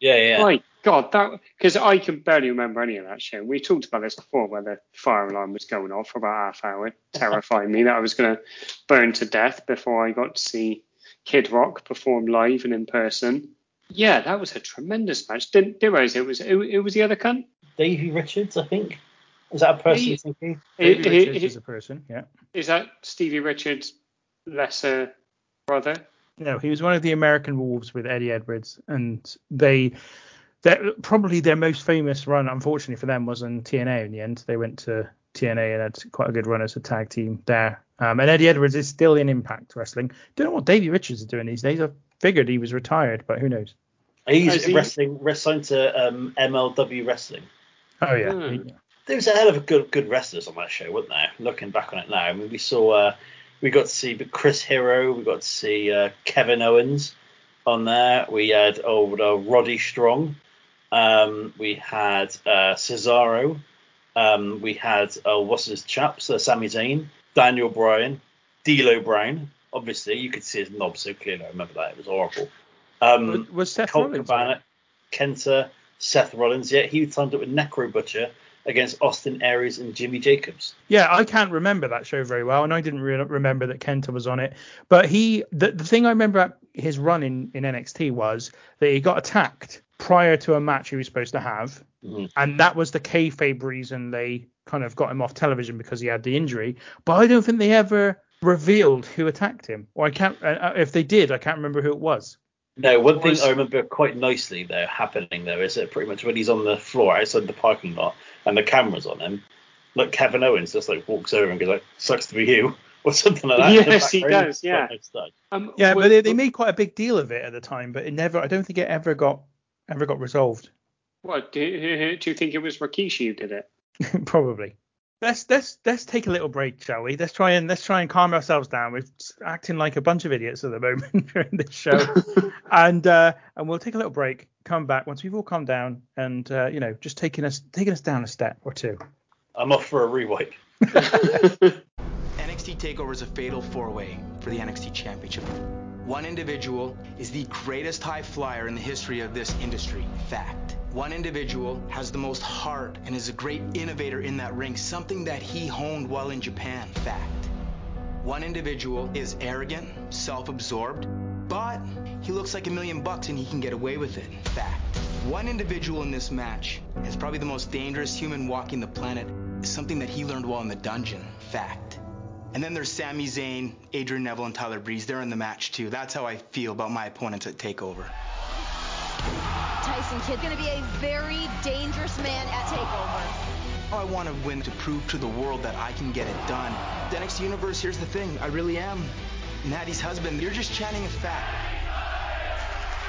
yeah, yeah. My God, that because I can barely remember any of that show. We talked about this before, where the fire alarm was going off for about half hour, terrifying me that I was going to burn to death before I got to see Kid Rock perform live and in person. Yeah, that was a tremendous match. Didn't, didn't realize it was it, it was the other cunt. Davey Richards, I think. Is that a person He- you're thinking? Davey It- it- Richards it- is a person. Yeah. Is that Stevie Richards' lesser brother? No, he was one of the American Wolves with Eddie Edwards, and they, that probably their most famous run, unfortunately for them, was on TNA. In the end, they went to TNA and had quite a good run as a tag team there. Um, and Eddie Edwards is still in Impact Wrestling. Don't know what Davey Richards is doing these days. I figured he was retired, but who knows? He's Is he- wrestling, wrestling to um, MLW Wrestling. Oh yeah, Hmm. there was a hell of a good good wrestlers on that show, wasn't there? Looking back on it now, I mean, we saw uh, we got to see Chris Hero, we got to see uh, Kevin Owens on there. We had old uh, Roddy Strong, um, we had uh, Cesaro, um, we had uh, what's his chaps, uh, Sami Zayn, Daniel Bryan, D'Lo Brown. Obviously, you could see his knob so clearly. I remember that; it was horrible. Um, was, was Seth Colt Rollins? Cabana, Kenta, Seth Rollins. yet he timed up with Necro Butcher against Austin Aries and Jimmy Jacobs. Yeah, I can't remember that show very well, and I didn't re- remember that Kenta was on it. But he, the, the thing I remember about his run in, in NXT was that he got attacked prior to a match he was supposed to have, Mhm. and that was the kayfabe reason they kind of got him off television because he had the injury. But I don't think they ever revealed who attacked him, or I can't. Uh, if they did, I can't remember who it was. No, one thing I remember quite nicely though happening though is that pretty much when he's on the floor outside the parking lot and the camera's on him, like Kevin Owens just like walks over and goes like, "Sucks to be you," or something like that. in Yes, he background. does, yeah. Quite nice touch. Um, Yeah, but they, they made quite a big deal of it at the time, but it never. I don't think it ever got ever got resolved. What do, who- do you think it was Rikishi who did it? Probably. Let's let's let's take a little break, shall we? Let's try and let's try and calm ourselves down. We're acting like a bunch of idiots at the moment during this show, and uh, and we'll take a little break. Come back once we've all calmed down, and uh, you know, just taking us taking us down a step or two. I'm off for a rewipe. NXT TakeOver is a fatal four-way for the NXT Championship. One individual is the greatest high flyer in the history of this industry. Fact. One individual has the most heart and is a great innovator in that ring, something that he honed while in Japan. Fact. One individual is arrogant, self-absorbed, but he looks like a million bucks and he can get away with it. Fact. One individual in this match is probably the most dangerous human walking the planet, something that he learned while in the dungeon. Fact. And then there's Sami Zayn, Adrian Neville, and Tyler Breeze. They're in the match too. That's how I feel about my opponents at TakeOver. Tyson Kidd going to be a very dangerous man at TakeOver. I want to win to prove to the world that I can get it done. The NXT Universe, here's the thing. I really am Natty's husband. You're just chanting a fact.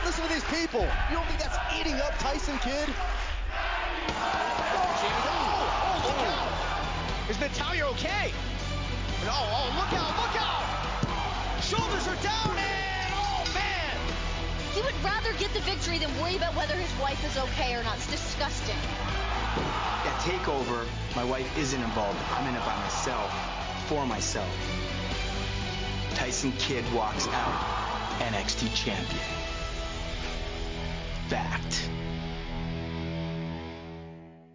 Listen to these people. You don't think that's eating up Tyson Kidd? Oh, oh, look out. Is Natalya okay? No, oh, oh, look out, look out. Shoulders are down and, oh, man. He would rather get the victory than worry about whether his wife is okay or not. It's disgusting. At TakeOver, my wife isn't involved. I'm in it by myself, for myself. Tyson Kidd walks out NXT champion. Fact.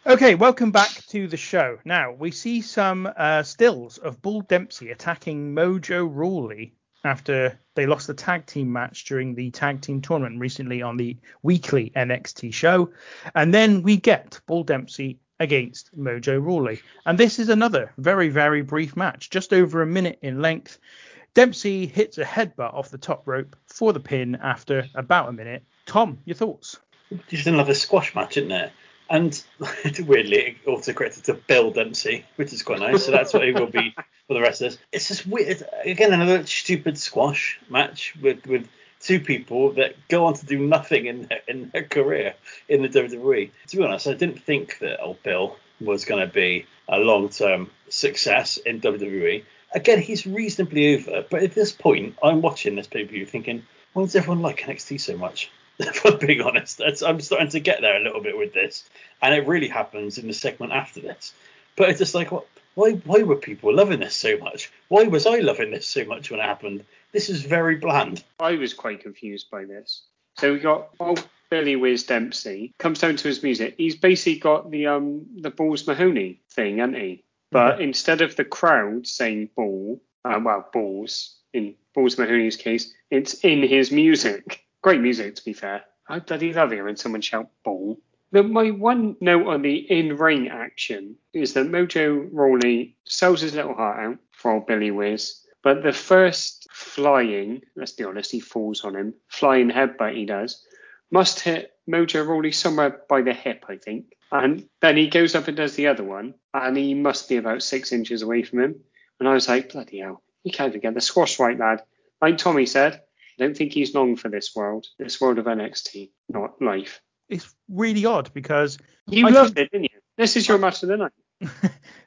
Okay, welcome back to the show. Now we see some uh, stills of Bull Dempsey attacking Mojo Rawley after they lost the tag team match during the tag team tournament recently on the weekly NXT show, and then we get Bull Dempsey against Mojo Rawley, and this is another very very brief match, just over a minute in length. Dempsey hits a headbutt off the top rope for the pin after about a minute. Tom, your thoughts? Just another squash match, isn't it? And weirdly, it also corrected to Bill Dempsey, which is quite nice. So that's what it will be for the rest of this. It's just weird. Again, another stupid squash match with with two people that go on to do nothing in their, in their career in the WWE. To be honest, I didn't think that old Bill was going to be a long term success in WWE. Again, he's reasonably over, but at this point, I'm watching this pay per view thinking, why does everyone like NXT so much? If I'm being honest, That's, I'm starting to get there a little bit with this, and it really happens in the segment after this. But it's just like, what, why, why were people loving this so much? Why was I loving this so much when it happened? This is very bland. I was quite confused by this. So we got old Billy Wiz Dempsey comes down to his music. He's basically got the um the Balls Mahoney thing, hasn't he? But instead of the crowd saying ball, uh, well balls in Balls Mahoney's case, it's in his music. Great music to be fair. I bloody love hearing someone shout ball. The, my one note on the in-ring action is that Mojo Rawley sells his little heart out for old Billy Wiz, but the first flying, let's be honest, he falls on him, flying headbutt he does, must hit Mojo Rawley somewhere by the hip, I think. And then he goes up and does the other one, and he must be about six inches away from him. And I was like, bloody hell, you can't even get the squash right, lad. Like Tommy said, I don't think he's long for this world, this world of NXT, not life. It's really odd because You I loved think- it, didn't you? This is your match of the night.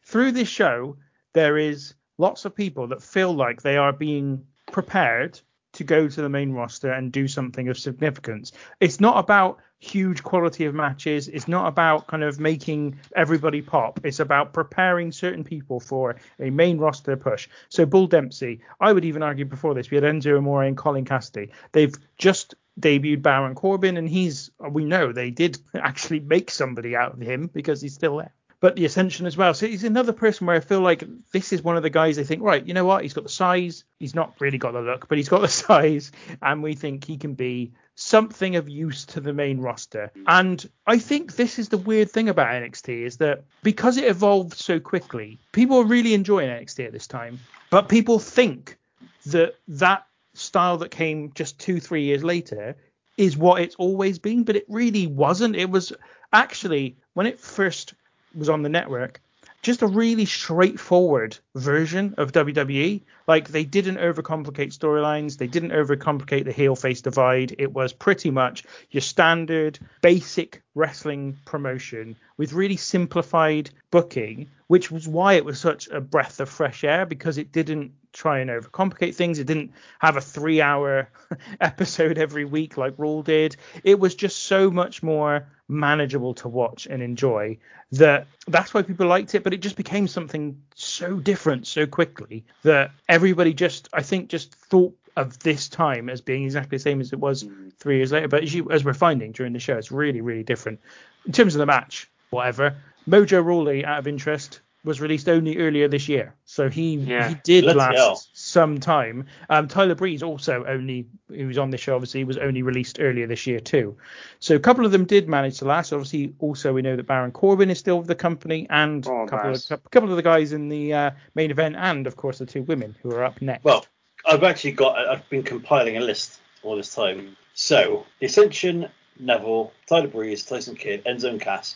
through this show, there is lots of people that feel like they are being prepared to go to the main roster and do something of significance. It's not about huge quality of matches. It's not about kind of making everybody pop. It's about preparing certain people for a main roster push. So Bull Dempsey, I would even argue before this, we had Enzo Amore and Colin Cassidy. They've just debuted Baron Corbin, and he's we know they did actually make somebody out of him because he's still there but the Ascension as well. So he's another person where I feel like this is one of the guys they think, right, you know what? He's got the size. He's not really got the look, but he's got the size, and we think he can be something of use to the main roster. Hmm. And I think this is the weird thing about NXT is that because it evolved so quickly, people are really enjoying NXT at this time. But people think that that style that came just two, three years later is what it's always been, but it really wasn't. It was actually when it first was on the network, just a really straightforward version of WWE. Like they didn't overcomplicate storylines, they didn't overcomplicate the heel face divide. It was pretty much your standard basic wrestling promotion with really simplified booking, which was why it was such a breath of fresh air because it didn't try and overcomplicate things. It didn't have a three hour episode every week like Raw did. It was just so much more manageable to watch and enjoy that that's why people liked it but it just became something so different so quickly that everybody just i think just thought of this time as being exactly the same as it was mm. three years later. But as you as we're finding during the show it's really really different. In terms of the match whatever. Mojo rawley out of interest was released only earlier this year so he Yeah. he did Bloody last hell. some time um tyler breeze also only who was on this show obviously was only released earlier this year too so a couple of them did manage to last. Obviously, also we know that Baron Corbin is still with the company, and Oh, a couple nice. of a couple of the guys in the uh, main event, and of course the two women who are up next. Well, I've actually got. I've been compiling a list all this time. So, The Ascension, Neville, Tyler Breeze, Tyson Kidd, Enzo and Cass,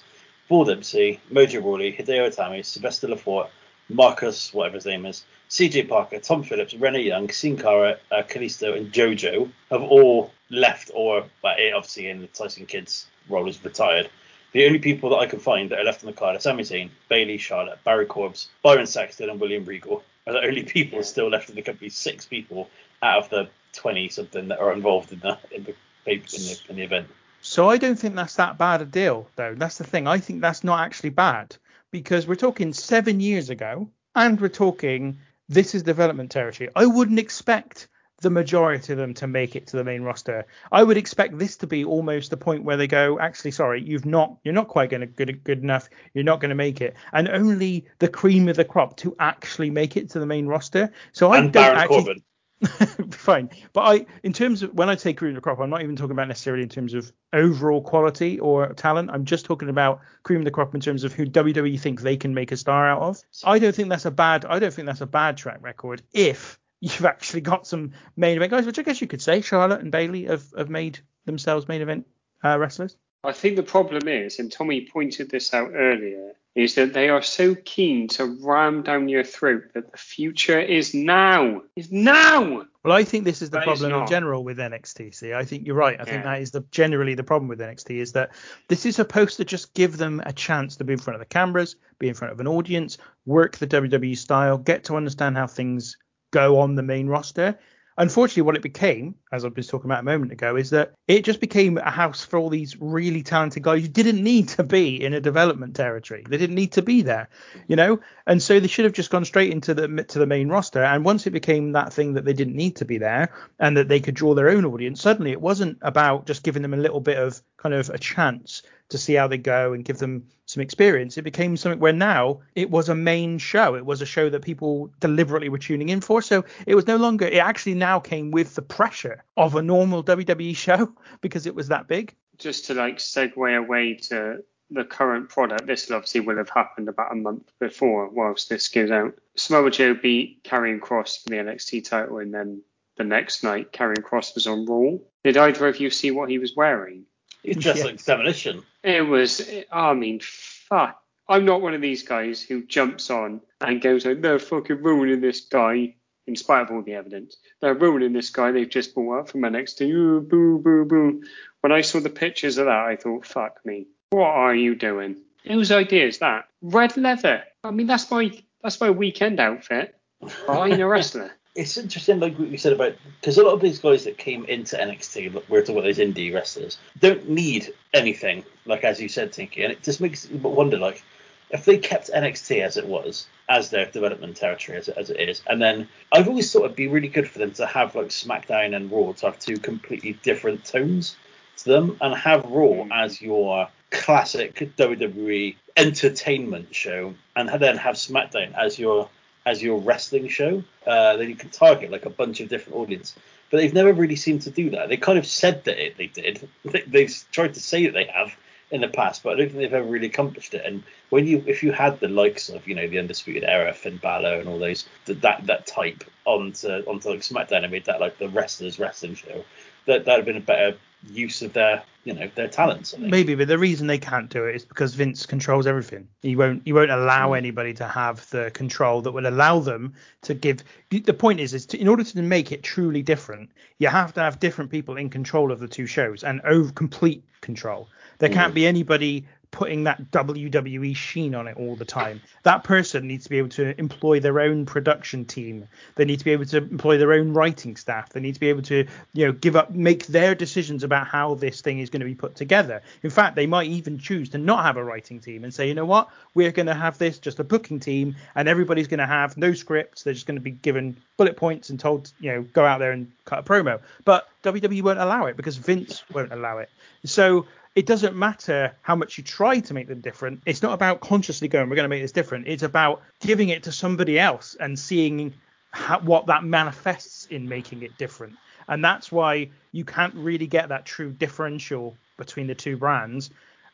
Paul Dempsey, Mojo Rawley, Hideo Itami, Sylvester Lefort, Marcus, whatever his name is, CJ Parker, Tom Phillips, Renee Young, Sin Cara, uh, Kalisto, and JoJo have all left, or well, obviously in the Tyson Kidd's role is retired. The only people that I can find that are left on the card are Sami Zayn, Bayley, Charlotte, Barry Corbs, Byron Saxton, and William Regal are the only people still left in the company. Six people out of the twenty something that are involved in the in the in the, in the event. So I don't think that's that bad a deal, though. That's the thing. I think that's not actually bad because we're talking seven years ago, and we're talking this is development territory. I wouldn't expect the majority of them to make it to the main roster. I would expect this to be almost the point where they go, actually, sorry, you've not, you're not quite going to good good enough. You're not going to make it, and only the cream of the crop to actually make it to the main roster. So I and don't Baron actually. Corbin. Fine, but I, in terms of when I say cream of the crop, I'm not even talking about necessarily in terms of overall quality or talent. I'm just talking about cream of the crop in terms of who WWE think they can make a star out of. I don't think that's a bad. I don't think that's a bad track record if you've actually got some main event guys, which I guess you could say Charlotte and Bayley have, have made themselves main event uh, wrestlers. I think the problem is, and Tommy pointed this out earlier, is that they are so keen to ram down your throat that the future is now. Is now. Well, I think this is the But problem in general with NXT. See, I think you're right. I think that is the generally the problem with NXT is that this is supposed to just give them a chance to be in front of the cameras, be in front of an audience, work the WWE style, get to understand how things go on the main roster. Unfortunately, what it became, as I was talking about a moment ago, is that it just became a house for all these really talented guys who didn't need to be in a development territory. They didn't need to be there, you know. And so they should have just gone straight into the to the main roster. And once it became that thing that they didn't need to be there and that they could draw their own audience, suddenly it wasn't about just giving them a little bit of kind of a chance to see how they go and give them some experience. It became something where now it was a main show. It was a show that people deliberately were tuning in for. So it was no longer. It actually now came with the pressure of a normal WWE show because it was that big. Just to like segue away to the current product, this obviously will have happened about a month before, whilst this goes out. Samoa Joe beat Karrion Kross for the NXT title, and then the next night, Karrion Kross was on Raw. Did either of you see what he was wearing? Dressed Yeah. like demolition. It was, I mean, fuck. I'm not one of these guys who jumps on and goes like, they're fucking ruining this guy, in spite of all the evidence. They're ruining this guy they've just brought up from NXT. Ooh, boo, boo, boo. When I saw the pictures of that, I thought, fuck me. What are you doing? Whose idea is that? Red leather. I mean, that's my that's my weekend outfit. Behind a wrestler. It's interesting, like what you said about because a lot of these guys that came into NXT, we're talking about those indie wrestlers, don't need anything. Like as you said, Tinky, and it just makes you wonder, like if they kept NXT as it was, as their development territory as it, as it is, and then I've always thought it'd be really good for them to have like SmackDown and Raw to have two completely different tones to them, and have Raw mm-hmm. as your classic WWE entertainment show, and then have SmackDown as your as your wrestling show. Uh, then you can target like a bunch of different audience. but they've never really seemed to do that. They kind of said that it, they did. They, they've tried to say that they have in the past, but I don't think they've ever really accomplished it. And when you, if you had the likes of, you know, the Undisputed Era, Finn Balor, and all those that that, that type onto onto like SmackDown and made that like the wrestlers wrestling show, that that'd have been a better use of their, you know, their talents. Maybe, but the reason they can't do it is because Vince controls everything. He won't he won't allow hmm. anybody to have the control that would allow them to give. The point is, is to, in order to make it truly different, you have to have different people in control of the two shows and over complete control. There can't hmm. be anybody putting that WWE sheen on it all the time. That person needs to be able to employ their own production team. They need to be able to employ their own writing staff. They need to be able to, you know, give up, make their decisions about how this thing is going to be put together. In fact, they might even choose to not have a writing team and say, you know what, we're going to have this just a booking team, and everybody's going to have no scripts. They're just going to be given bullet points and told, you know, go out there and cut a promo. But WWE won't allow it because Vince won't allow it. So it doesn't matter how much you try to make them different. It's not about consciously going, we're going to make this different. It's about giving it to somebody else and seeing how, what that manifests in making it different. And that's why you can't really get that true differential between the two brands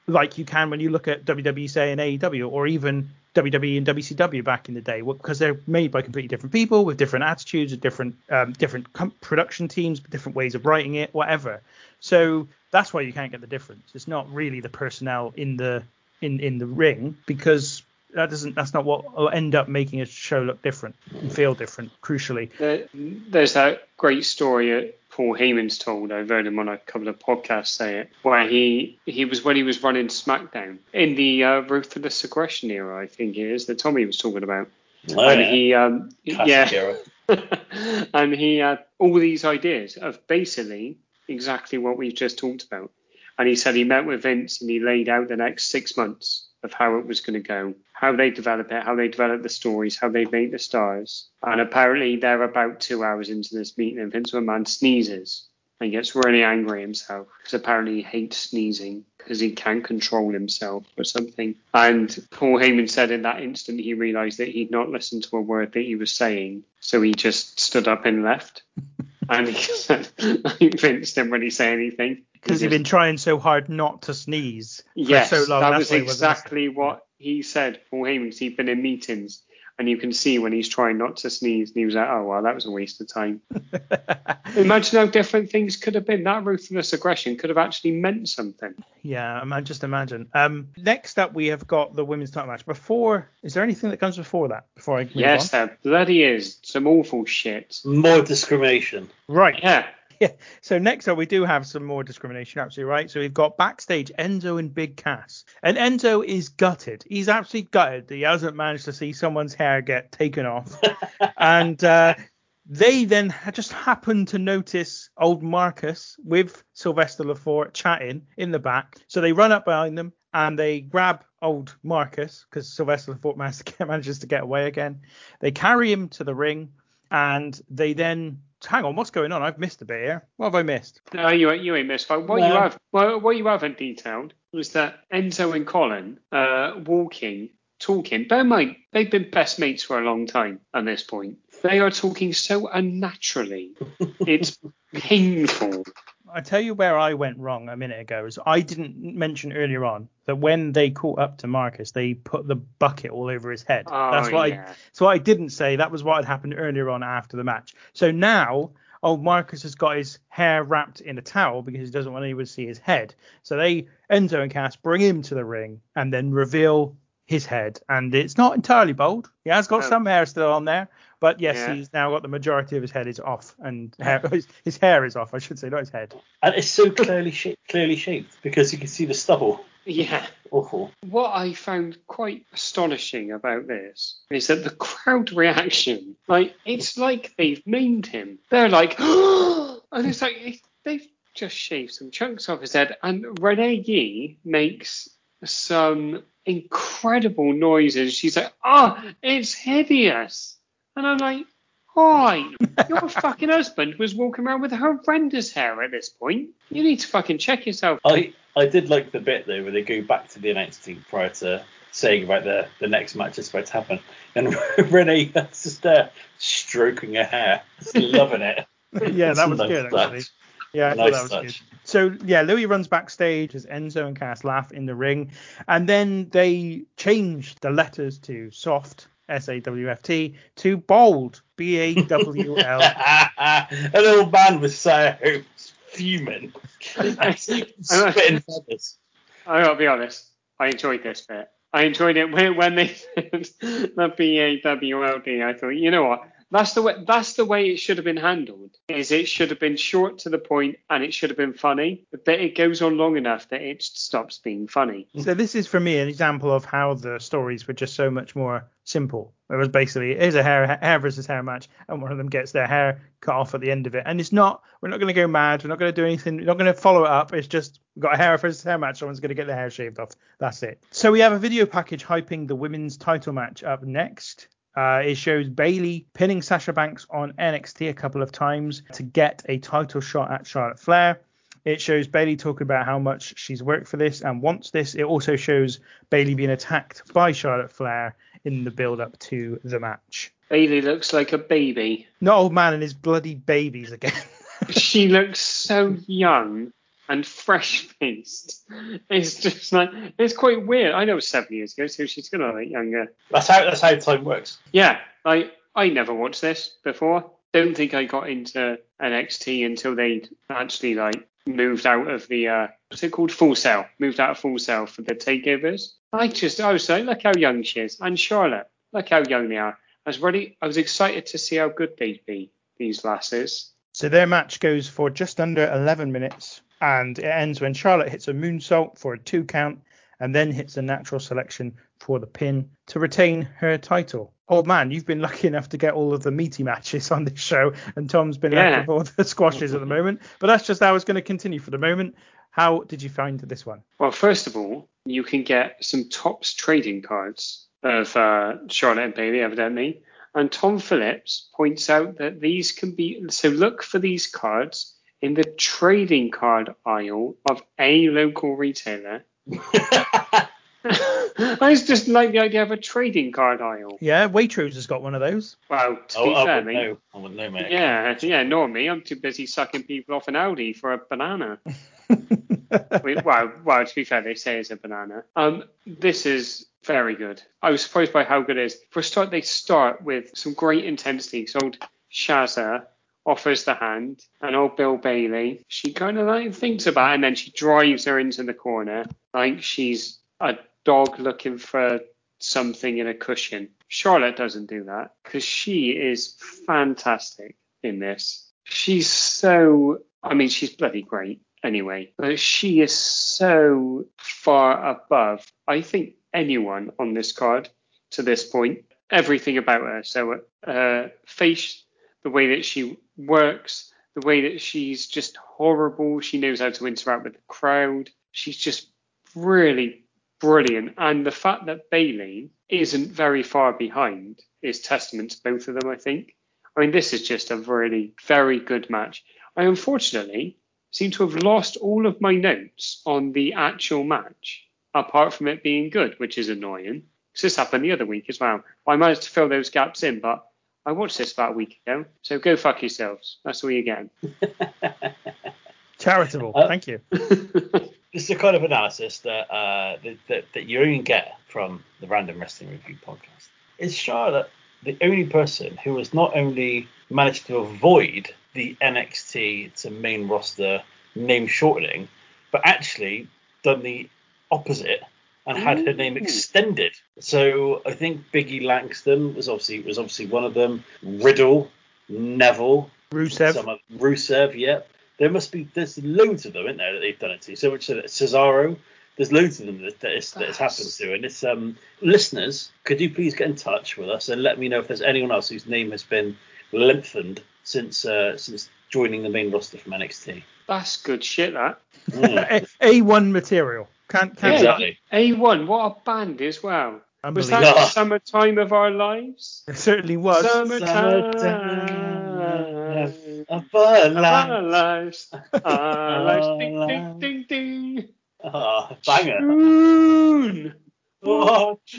like you can when you look at WWE, say, and AEW, or even WWE and WCW back in the day, because they're made by completely different people with different attitudes, with different um, different com- production teams, different ways of writing it, whatever. So that's why you can't get the difference. It's not really the personnel in the in in the ring because that doesn't that's not what will end up making a show look different and feel different. Crucially, There, there's that great story Paul Heyman's told. I've heard him on a couple of podcasts say it, where he he was when he was running SmackDown in the uh, ruthless aggression era, I think it is that Tommy was talking about, Oh, and yeah. he um yeah, and he had all these ideas of basically exactly what we've just talked about. And he said he met with Vince and he laid out the next six months of how it was going to go, how they develop it, how they develop the stories, how they make the stars. And apparently they're about two hours into this meeting and Vince McMahon sneezes and gets really angry himself because apparently he hates sneezing because he can't control himself or something. And Paul Heyman said in that instant he realised that he'd not listened to a word that he was saying, so he just stood up and left. and he said, Vince didn't really say anything. Because He he's just- been trying so hard not to sneeze for Yes, so long. that that's was why wasn't exactly what he said. Paul Heyman, 'cause he'd been in meetings, and you can see when he's trying not to sneeze, and he was like, "Oh well, that was a waste of time." Imagine how different things could have been. That ruthless aggression could have actually meant something. Yeah, I just imagine. Um, next up, we have got the women's title match. Before, is there anything that comes before that? Before I move yes, on? there bloody is some awful shit. More discrimination. Right. Yeah, Yeah. So next up, we do have some more discrimination, absolutely right. So we've got backstage Enzo and Big Cass, and Enzo is gutted. He's absolutely gutted he hasn't managed to see someone's hair get taken off, and uh, they then just happen to notice old Marcus with Sylvester Lefort chatting in the back. So they run up behind them and they grab old Marcus because Sylvester Lefort manages to get- manages to get away again. They carry him to the ring and they then hang on, what's going on? I've missed a bit here. What have I missed? no, you ain't- you ain't missed. But what you have, what, what you haven't detailed was that Enzo and Colin uh, walking, talking. Bear in mind, they've been best mates for a long time. At this point, they are talking so unnaturally. It's painful. I tell you where I went wrong a minute ago is I didn't mention earlier on that when they caught up to Marcus, they put the bucket all over his head. Oh, That's what I yeah. so I didn't say that was what had happened earlier on after the match. So now old Marcus has got his hair wrapped in a towel because he doesn't want anyone to see his head. So they Enzo and Cass bring him to the ring and then reveal his head, and it's not entirely bald. He has got Oh. some hair still on there, but yes, Yeah. he's now got the majority of his head is off, and hair, his, his hair is off, I should say, not his head. And it's so clearly sh- clearly shaped because you can see the stubble. Yeah. Awful. What I found quite astonishing about this is that the crowd reaction, like, it's like they've maimed him. They're like, and it's like it- they've just shaved some chunks off his head. And Renee Yee makes some incredible noises. She's like, oh, it's hideous. And I'm like, why? Your fucking husband was walking around with horrendous hair at this point. You need to fucking check yourself. I I did like the bit though where they go back to the announce team prior to saying about the the next match that's about to happen, and Renee is just there stroking her hair, just loving it. yeah, that was Nice good touch. actually. Yeah, I thought that was touch. good. So yeah, Louis runs backstage as Enzo and Cass laugh in the ring, and then they change the letters to soft S A W F T to bold B A W L. An old man was so fuming. Spitting feathers. I gotta be honest. I enjoyed this bit. I enjoyed it when, when they said the B A W L D. I thought, you know what? That's the way. That's the way it should have been handled. Is it should have been short to the point and it should have been funny. But it goes on long enough that it stops being funny. So this is for me an example of how the stories were just so much more simple. It was basically here's a hair hair versus hair match, and one of them gets their hair cut off at the end of it. And it's not we're not going to go mad. We're not going to do anything. We're not going to follow it up. It's just got a hair versus hair match. Someone's going to get their hair shaved off. That's it. So we have a video package hyping the women's title match up next. Uh, it shows Bayley pinning Sasha Banks on NXT a couple of times to get a title shot at Charlotte Flair. It shows Bayley talking about how much she's worked for this and wants this. It also shows Bayley being attacked by Charlotte Flair in the build up to the match. Bayley looks like a baby. Not old man and his bloody babies again. she looks so young and fresh faced. It's just like it's quite weird. I know it was seven years ago, so she's gonna look younger. That's how that's how time works. Yeah, I I never watched this before. Don't think I got into NXT until they actually like moved out of the uh what's it called Full Sail. Moved out of Full Sail for the takeovers. I just I was like, look how young she is, and Charlotte, look how young they are. I was ready. I was excited to see how good they'd be. These lasses. So their match goes for just under 11 minutes, and it ends when Charlotte hits a moonsault for a two count, and then hits a natural selection for the pin to retain her title. Old man, you've been lucky enough to get all of the meaty matches on this show, and Tom's been Yeah. left with all the squashes at the moment. But that's just how it's going to continue for the moment. How did you find this one? Well, first of all, you can get some Topps trading cards of uh, Charlotte and Bayley, evidently. And Tom Phillips points out that these can be so look for these cards in the trading card aisle of a local retailer. I just like the idea of a trading card aisle. Yeah, Waitrose has got one of those. Well, to Oh, be I fair, wouldn't mate. know. I wouldn't know, mate. Yeah, yeah, nor me. I'm too busy sucking people off an Audi for a banana. Wait, well, well, to be fair, they say it's a banana. Um, this is very good. I was surprised by how good it is. For a start, they start with some great intensity. So old Shazza offers the hand, and old Bill Bailey, she kind of like thinks about it, and then she drives her into the corner like she's a dog looking for something in a cushion. Charlotte doesn't do that because she is fantastic in this. She's so, I mean, she's bloody great anyway, but she is so far above, I think, anyone on this card to this point. Everything about her. So, uh, face, the way that she works, the way that she's just horrible. She knows how to interact with the crowd. She's just really brilliant. And the fact that Bayley isn't very far behind is testament to both of them, I think. I mean, this is just a really very good match. I unfortunately seem to have lost all of my notes on the actual match, apart from it being good, which is annoying. 'Cause this happened the other week as well. I managed to fill those gaps in, but I watched this about a week ago. So go fuck yourselves. That's all you get. Charitable. Uh, Thank you. This is the kind of analysis that, uh, that, that that you only get from the Random Wrestling Review podcast. Is Charlotte the only person who has not only managed to avoid the NXT to main roster name shortening, but actually done the opposite and had her name extended. So I think Biggie Langston was obviously was obviously one of them. Riddle, Neville, Rusev. some of Rusev, yeah. There must be there's loads of them, isn't there, that they've done it to. So much so that Cesaro, there's loads of them that, that, it's, that it's happened to. And it's um listeners, could you please get in touch with us and let me know if there's anyone else whose name has been lengthened since uh, since joining the main roster from NXT. That's good shit, that. Mm. A1 material. Can't can't Exactly. A1, what a band as well. Was that Unbelievable. the summertime of our lives? It certainly was. Summertime. Of our of our lives. lives. Our lives. Ding, ding, ding, ding. Oh, banger. June. Oh,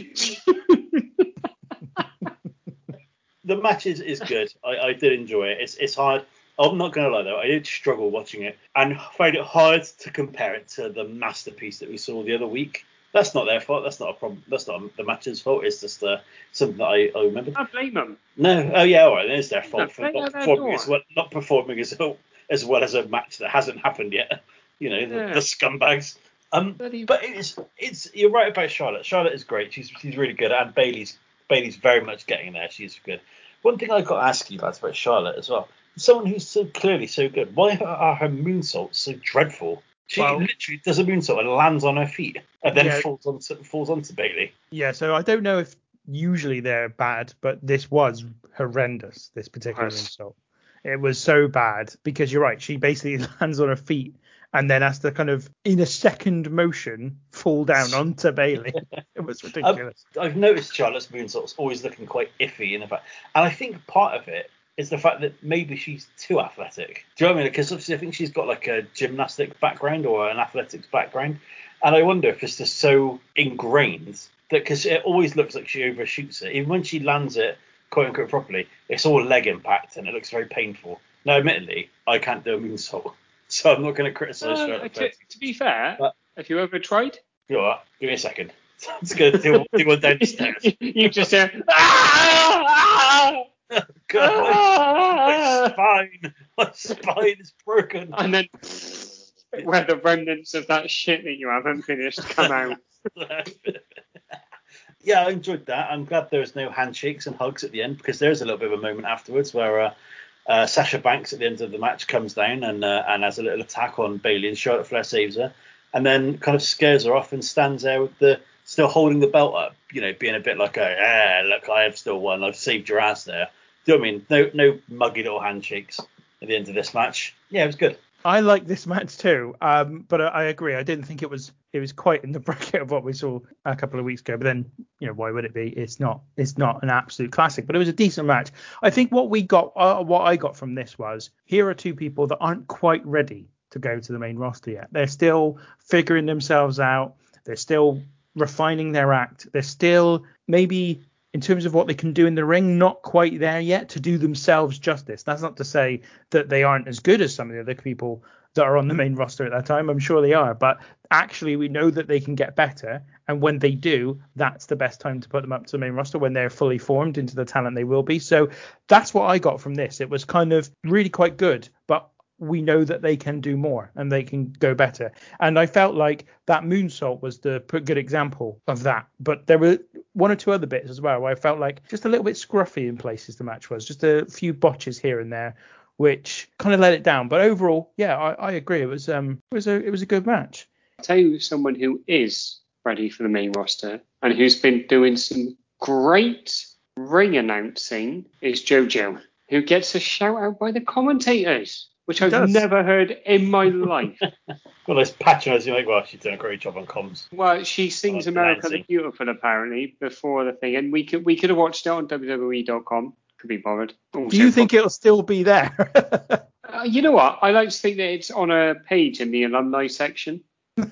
the match is, is good. I, I did enjoy it. It's it's hard. I'm not gonna lie though, I did struggle watching it and find it hard to compare it to the masterpiece that we saw the other week. That's not their fault. That's not a problem. That's not the match's fault. It's just uh, something that I, I remember. I blame them. No, oh yeah, all right, then it's their fault No, for not performing as well, not performing as well, as well as a match that hasn't happened yet. You know, the, Yeah. the scumbags. Um, but it's it's you're right about Charlotte. Charlotte is great. She's she's really good, and Bayley's Bayley's very much getting there. She's good. One thing I've got to ask you lads about Charlotte as well. Someone who's so clearly so good. Why are her moonsaults so dreadful? She Well- literally does a moonsault and lands on her feet, and then Yeah. falls onto falls onto Bayley. Yeah, so I don't know if usually they're bad, but this was horrendous. This particular Yes. insult. It was so bad because you're right. She basically lands on her feet and then has to kind of, in a second motion, fall down onto Bayley. It was ridiculous. I've noticed Charlotte's moonsault's always looking quite iffy in the fact, and I think part of it is the fact that maybe she's too athletic. Do you know what I mean? Because obviously I think she's got like a gymnastic background or an athletics background, and I wonder if it's just so ingrained that because it always looks like she overshoots it, even when she lands it quote unquote properly, it's all leg impact and it looks very painful. Now, admittedly, I can't do a moonsault, so I'm not going to criticise Uh, Charlotte. to, to be fair, But- have you ever tried? You know what? Give me a second. It's going to do, do one downstairs. you just hear. "Ah! God, my, Ah!" my spine, my spine is broken. and then where the remnants of that shit that you haven't finished come out. yeah, I enjoyed that. I'm glad there was no handshakes and hugs at the end because there's a little bit of a moment afterwards where uh, uh, Sasha Banks at the end of the match comes down and uh, and has a little attack on Bayley and Charlotte Flair saves her and then kind of scares her off and stands there with the still holding the belt up, you know, being a bit like a ah look I have still won, I've saved your ass there. Do you know I mean? No no muggy little handshakes at the end of this match. Yeah, it was good. I like this match too, um, but I, I agree. I didn't think it was it was quite in the bracket of what we saw a couple of weeks ago. But then, you know, why would it be? It's not it's not an absolute classic, but it was a decent match. I think what we got, uh, what I got from this was here are two people that aren't quite ready to go to the main roster yet. They're still figuring themselves out. They're still refining their act. They're still maybe in terms of what they can do in the ring, not quite there yet to do themselves justice. That's not to say that they aren't as good as some of the other people that are on the main roster at that time. I'm sure they are, but actually we know that they can get better, and when they do, that's the best time to put them up to the main roster when they're fully formed into the talent they will be. So that's what I got from this. It was kind of really quite good, we know that they can do more and they can go better. And I felt like that moonsault was the good example of that. But there were one or two other bits as well where I felt like just a little bit scruffy in places the match was, just a few botches here and there, which kind of let it down. But overall, yeah, I, I agree. It was um it was a it was a good match. I'll tell you someone who is ready for the main roster and who's been doing some great ring announcing is JoJo, who gets a shout out by the commentators, which I've does. never heard in my life. Well, it's patronising You're like well, she's done a great job on comms. well, she sings Oh, America the Beautiful apparently before the thing, and we could we could have watched it on WWE.com. Could be bothered. Do you think it'll still be there? Uh, you know what? I like to think that it's on a page in the alumni section.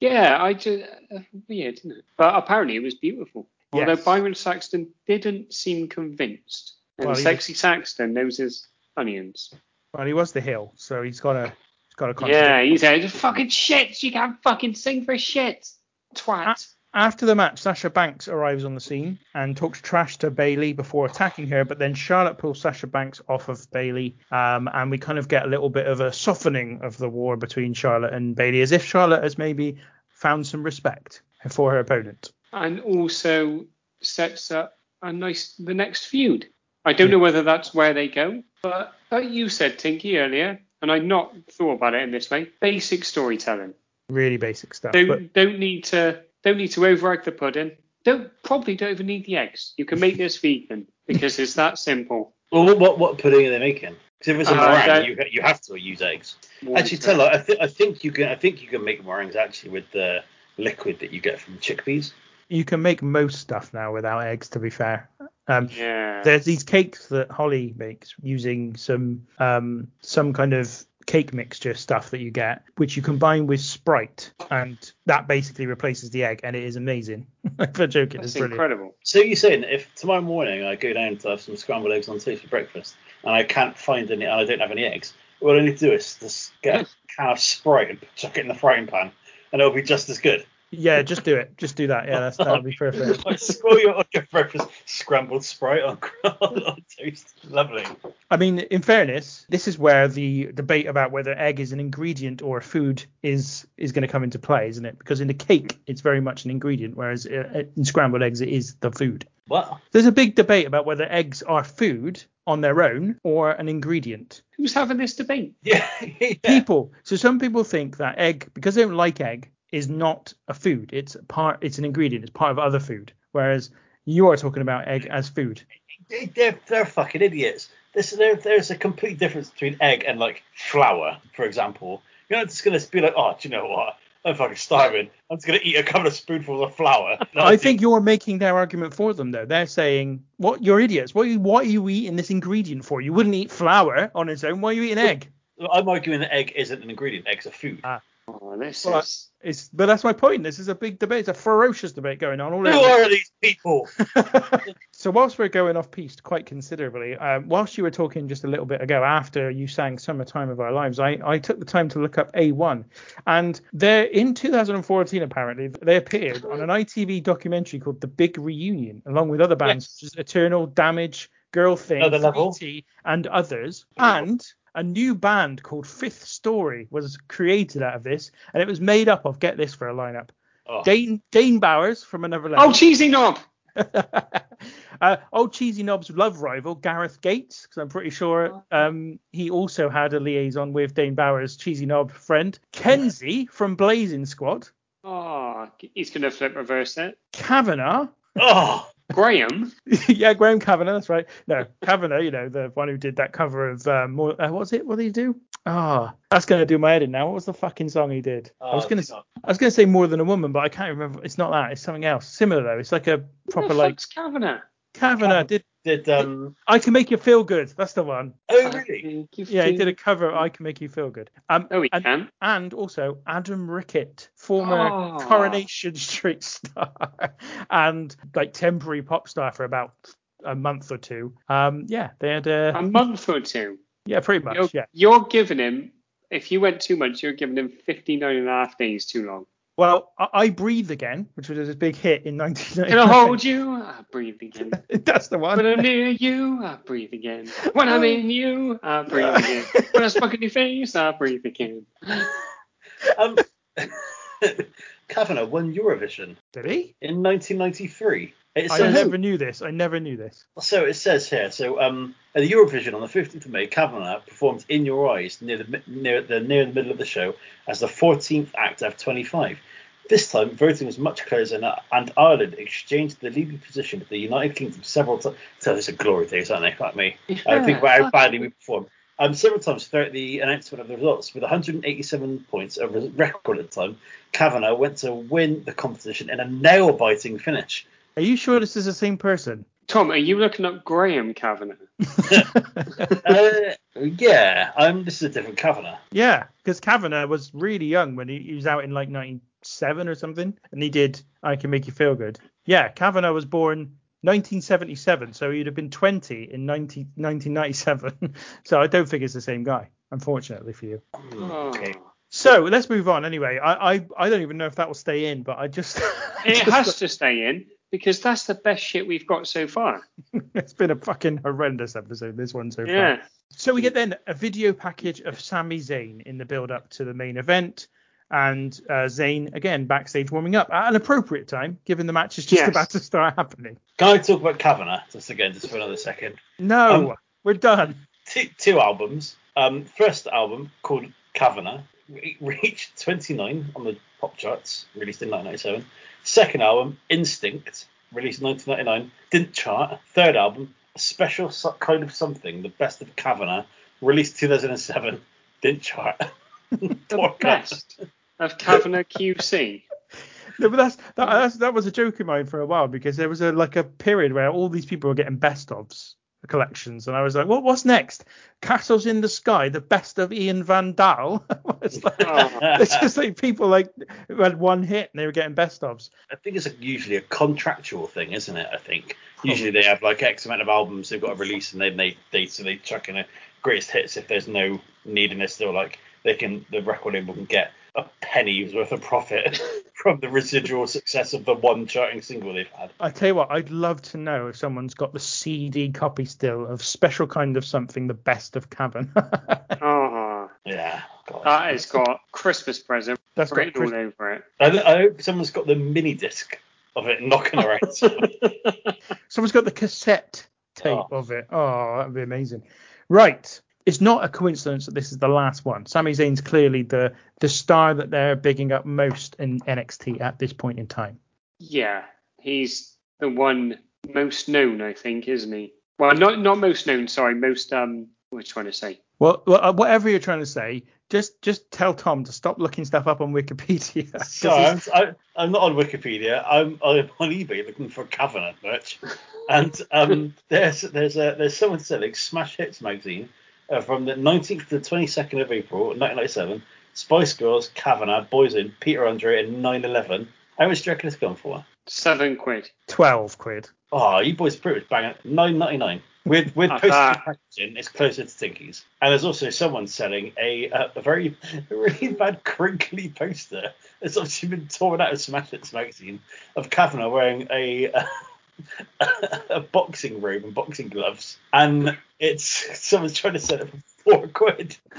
Yeah, I just uh, weird, isn't it? But apparently it was beautiful. Although Yes. Byron Saxton didn't seem convinced, and Well, Sexy Saxton knows his onions. Well, he was the heel, so he's got a he's got a Yeah, he said, "Fucking shit! You can't fucking sing for shit, twat." After the match, Sasha Banks arrives on the scene and talks trash to Bayley before attacking her, but then Charlotte pulls Sasha Banks off of Bayley, um, and we kind of get a little bit of a softening of the war between Charlotte and Bayley, as if Charlotte has maybe found some respect for her opponent. and also sets up a nice the next feud. I don't know whether that's where they go, but like you said, Tinky earlier, and I'd not thought about it in this way. Basic storytelling. Really basic stuff. Don't But don't need to don't need to overact the pudding. Don't probably don't even need the eggs. You can make this vegan because it's that simple. Well, what what, what pudding are they making? Because if it's a Uh, meringue, you you have to use eggs. Actually, tell her, I, th- I think you can I think you can make meringues actually with the liquid that you get from chickpeas. you can make most stuff now without eggs, to be fair. Um, Yeah. there's these cakes that Holly makes using some um, some kind of cake mixture stuff that you get, which you combine with Sprite, and that basically replaces the egg, and it is amazing. For joking, That's it's brilliant. incredible. So you're saying if tomorrow morning I go down to have some scrambled eggs on toast for breakfast and I can't find any and I don't have any eggs, what I need to do is just get a can of Sprite and chuck it in the frying pan and it'll be just as good. Yeah, just do it. Just do that. Yeah, that's that'll be perfect. Like, spoil your, on your breakfast scrambled Sprite on, on toast. Lovely. I mean, in fairness, this is where the debate about whether egg is an ingredient or a food is is going to come into play, isn't it? Because in the cake, it's very much an ingredient, whereas uh, in scrambled eggs, it is the food. What? There's a big debate about whether eggs are food on their own or an ingredient. Who's having this debate? Yeah. yeah. People, so some people think that egg, because they don't like egg, is not a food. It's part. It's an ingredient. It's part of other food. Whereas you are talking about egg as food. They- They're, they're fucking idiots. This, there, there's a complete difference between egg and like flour, for example. You're not just gonna be like, oh, do you know what? I'm fucking starving. I'm just gonna eat a couple of spoonfuls of flour. I think you're making their argument for them though. They're saying, "What? You're idiots. What? Are you, what are you eating this ingredient for? You wouldn't eat flour on its own. Why are you eating egg?" I'm arguing that egg isn't an ingredient. Egg's a food. Ah. Oh, this Well, is. It's, but that's my point. This is a big debate. It's a ferocious debate going on all Who over. are these people? so whilst we're going off piste quite considerably, um, whilst you were talking just a little bit ago after you sang "Summertime of Our Lives," I, I took the time to look up A1, and they're in 2014 apparently they appeared on an ITV documentary called The Big Reunion, along with other bands such as Eternal, Damage, Girl Thing, Another level. And others, and a new band called Fifth Story was created out of this, and it was made up of get this for a lineup. Oh. Dane Dane Bowers from Another Level. Oh, cheesy knob! uh, old cheesy knob's love rival Gareth Gates, because I'm pretty sure um, he also had a liaison with Dane Bowers' cheesy knob friend Kenzie from Blazing Squad, Oh, he's gonna flip reverse it. Kavanagh, Oh, Graham. yeah, Graham Kavanagh, that's right. No, Kavanagh, you know, the one who did that cover of um, more, uh, what was it? What did he do? Ah, that's gonna do my head in now. What was the fucking song he did? I was Oh, gonna, not- I was gonna say more than a woman, but I can't remember. It's not that. It's something else. Similar though. It's like a proper like Kavanagh? Kavanagh did. did um? I can make you feel good. That's the one. Oh really? Yeah, he did a cover of I Can Make You Feel Good. Um, Oh, he and, can. and also Adam Rickett, former Oh. Coronation Street star and like temporary pop star for about a month or two. Um, yeah, they had A a month or two. yeah, pretty much. You're, Yeah. you're giving him. If you went too much, you're giving him 59 and a half days too long. Well, I, I Breathe Again, which was a big hit in Can I hold you? I breathe again. That's the one. When I'm near you, I breathe again. When I'm in you, I breathe again. When I smoke in your face, I breathe again. Um, Kavanagh won Eurovision Did he? in 1993. It I never knew this. I never knew this. so it says here. So um, at the Eurovision on the 15th of May, Kavanagh performed "In Your Eyes" near the near the near the middle of the show as the 14th act of 25. This time, voting was much closer, and, and Ireland exchanged the leading position with the United Kingdom several times. So it's a glory days, aren't they? Like me. I think about how badly we performed. Um, several times throughout the announcement of the results, with 187 points, a record at the time, Kavanagh went to win the competition in a nail-biting finish. Are you sure this is the same person? Tom, are you looking up Graham Kavanagh? uh, yeah, um, this is a different Kavanagh. Yeah, because Kavanagh was really young when he, he was out in like 97 or something, and he did I Can Make You Feel Good. Yeah, Kavanagh was born 1977, so he'd have been 20 in 19, 1997. so I don't think it's the same guy, unfortunately for you. Oh. Okay. So let's move on anyway. I I, I don't even know if that will stay in, but I just. It just- has to stay in because that's the best shit we've got so far. it's been a fucking horrendous episode, this one so far. Yeah. So we get then a video package of Sami Zayn in the build up to the main event. And uh, Zayn again backstage warming up at an appropriate time, given the match is just Yes. about to start happening. Can I talk about Kavanagh just again, just for another second? No, Um, we're done. Two, two albums. Um, first album called Kavanagh re- reached 29 on the pop charts, released in 1997. Second album, Instinct, released in 1999, didn't chart. Third album, A Special So- Kind of Something, The Best of Kavanagh, released 2007, didn't chart. The Poor best of Kavanagh QC. No, but that's that, that's that was a joke of mine for a while because there was a like a period where all these people were getting best ofs collections, and I was like, "What? What's next? Castles in the Sky, the best of Ian Van Dahl." it's, like, it's just like people like who had one hit and they were getting best ofs. I think it's a, usually a contractual thing, isn't it? I think usually they have like X amount of albums they've got to release, and then they they so they chuck in a greatest hits if there's no need in it still. Like they can the record label can get a penny's worth of profit from the residual success of the one charting single they've had. I tell you what, I'd love to know if someone's got the CD copy still of Special Kind of Something, the best of Cavern. Oh, uh-huh. Yeah, God. that has got Christmas present That's got written all over it. I, I hope someone's got the mini disc of it knocking around. somewhere. Someone's got the cassette tape Oh. of it. Oh, that'd be amazing. Right. It's not a coincidence that this is the last one. Sami Zayn's clearly the the star that they're bigging up most in NXT at this point in time. Yeah, he's the one most known, I think, isn't he? Well, not not most known. Sorry, most um. What was I trying to say? Well, well, uh, whatever you're trying to say, just just tell Tom to stop looking stuff up on Wikipedia. Sorry, I'm, I, I'm not on Wikipedia. I'm, I'm on eBay looking for Covenant merch, and um, there's there's a there's someone selling Smash Hits magazine uh, from the 19th to the 22nd of April 1997. Spice Girls, Kavanagh, Boyzone, Peter Andre, and 9/11. How much do you reckon it's gone for? Seven quid. Twelve quid. Oh, you boys are pretty much bang it. 9.99. With with postage bad. packaging, it's closer to Tinkies. And there's also someone selling a uh, a very a really bad crinkly poster that's obviously been torn out of Smash Hits magazine of Kavanagh wearing a a boxing robe and boxing gloves, and it's someone's trying to it for four quid.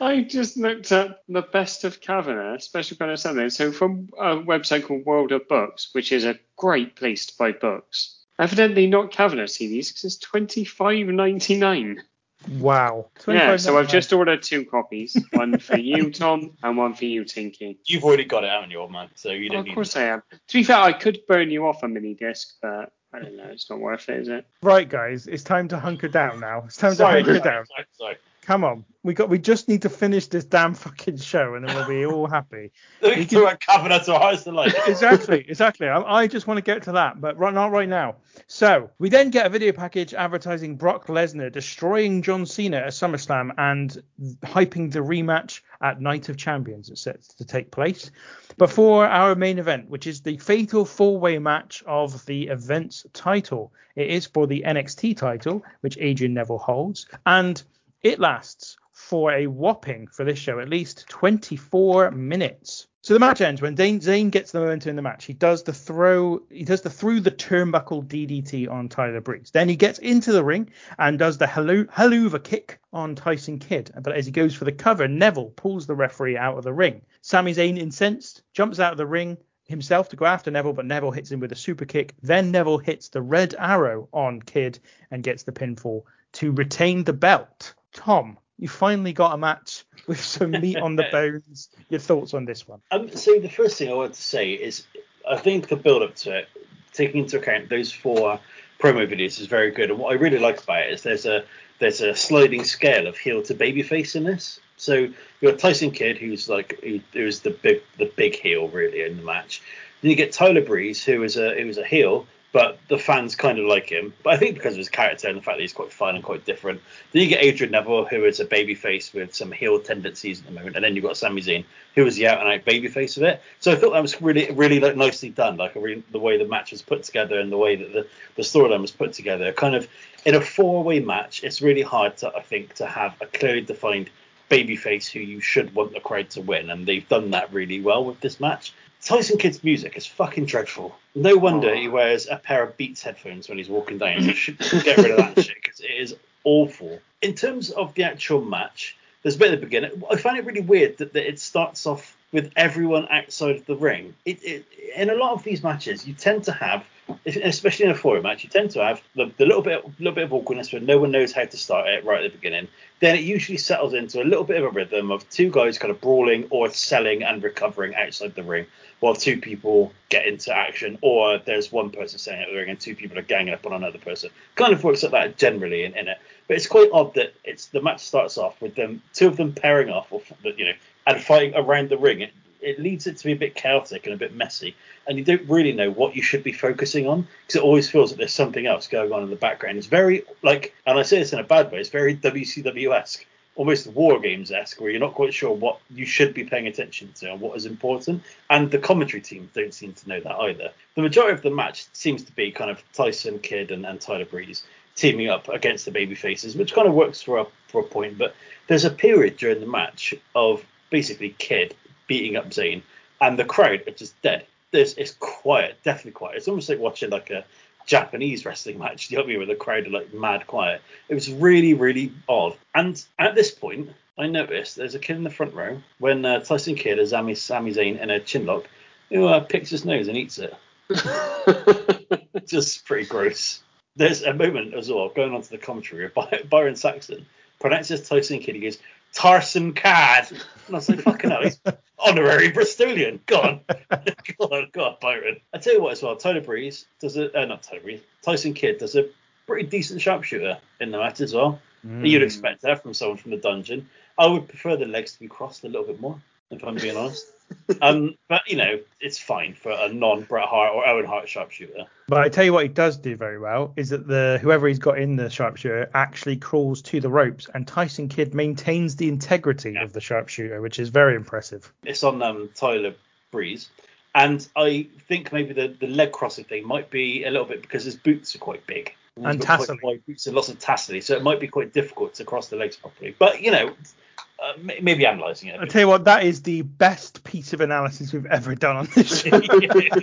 I just looked at the best of Kavanagh, special kind of something. So from a website called World of Books, which is a great place to buy books. Evidently not Kavanagh CDs because it's twenty five ninety nine. Wow. Yeah, so I've just ordered two copies, one for you, Tom, and one for you, Tinky. You've already got it, haven't you, old man? So you Oh, don't of need. course I am. To be fair, I could burn you off a mini disc, but I don't know. It's not worth it, is it? Right, guys, it's time to hunker down now. It's time Sorry, to hunker sorry, down. sorry, sorry. Come on, we got. We just need to finish this damn fucking show, and then we'll be all happy. We can Kavanagh to our heart's delight. exactly, exactly. I, I just want to get to that, but right, not right now. So we then get a video package advertising Brock Lesnar destroying John Cena at SummerSlam and hyping the rematch at Night of Champions that's set to take place before our main event, which is the fatal four-way match of the event's title. It is for the NXT title, which Adrian Neville holds, and it lasts for a whopping, for this show, at least 24 minutes. So the match ends when Dane, Zayn gets the momentum in the match. He does the throw, he does the through the turnbuckle DDT on Tyler Breeze. Then he gets into the ring and does the halu- helluva kick on Tyson Kidd. But as he goes for the cover, Neville pulls the referee out of the ring. Sami Zayn, incensed, jumps out of the ring himself to go after Neville, but Neville hits him with a super kick. Then Neville hits the red arrow on Kidd and gets the pinfall to retain the belt. Tom, you finally got a match with some meat on the bones. Your thoughts on this one? Um, so the first thing I want to say is, I think the build up to it, taking into account those four promo videos, is very good. And what I really like about it is there's a there's a sliding scale of heel to babyface in this. So you got Tyson Kidd, who's like who, who's the big the big heel really in the match. Then you get Tyler Breeze, who is a who is a heel, but the fans kind of like him. But I think because of his character and the fact that he's quite fun and quite different. Then you get Adrian Neville, who is a babyface with some heel tendencies at the moment, and then you've got Sami Zayn, who is the out and out babyface of it. So I thought that was really really like nicely done, like the way the match was put together and the way that the the storyline was put together. Kind of in a four way match, it's really hard to I think to have a clearly defined babyface who you should want the crowd to win, and they've done that really well with this match. Tyson Kidd's music is fucking dreadful. No wonder he wears a pair of Beats headphones when he's walking down. Should get rid of that shit because it is awful. In terms of the actual match, there's a bit at the beginning. I find it really weird that, that it starts off with everyone outside of the ring. It, it, in a lot of these matches, you tend to have, especially in a four match, you tend to have the, the little bit, little bit of awkwardness where no one knows how to start it right at the beginning. Then it usually settles into a little bit of a rhythm of two guys kind of brawling or selling and recovering outside the ring, while two people get into action, or there's one person staying at the ring and two people are ganging up on another person. Kind of works like that generally in, in it. But it's quite odd that it's the match starts off with them, two of them pairing off, or you know, and fighting around the ring. It, leads it to be a bit chaotic and a bit messy, and you don't really know what you should be focusing on because it always feels that there's something else going on in the background. It's very like, and I say this in a bad way, it's very WCW esque, almost War Games esque, where you're not quite sure what you should be paying attention to and what is important. And the commentary team don't seem to know that either. The majority of the match seems to be kind of Tyson Kidd and, and Tyler Breeze teaming up against the baby faces, which kind of works for a for a point. But there's a period during the match of basically Kidd beating up Zayn, and the crowd are just dead. There's it's quiet, definitely quiet. It's almost like watching like a Japanese wrestling match, you know what I mean, where the crowd are like mad quiet. It was really, really odd. And at this point, I noticed there's a kid in the front row when uh, Tyson Kidd has Sami, Sami Zayn in a chinlock who uh, picks his nose and eats it. Just pretty gross. There's a moment as well going on to the commentary where Byron Saxton pronounces Tyson Kidd. He goes, Tarson Cad. And I was like, fucking hell, he's honorary Bristolian. Go on. go on, go on, Byron. I tell you what as well, Tyler Breeze does a, uh, not Tyler Breeze, Tyson Kidd does a pretty decent sharpshooter in the match as well. Mm. You'd expect that from someone from the dungeon. I would prefer the legs to be crossed a little bit more, if I'm being honest. Um, but you know, it's fine for a non Bret Hart or Owen Hart sharpshooter. But I tell you what he does do very well is that the whoever he's got in the sharpshooter actually crawls to the ropes, and Tyson Kidd maintains the integrity Yeah. of the sharpshooter, which is very impressive. It's on um, Tyler Breeze. And I think maybe the, the leg crossing thing might be a little bit because his boots are quite big. And He's quite boots and lots of tassely, so it might be quite difficult to cross the legs properly. But, you know, uh, maybe analysing it. I tell you what, that is the best piece of analysis we've ever done on this show. It really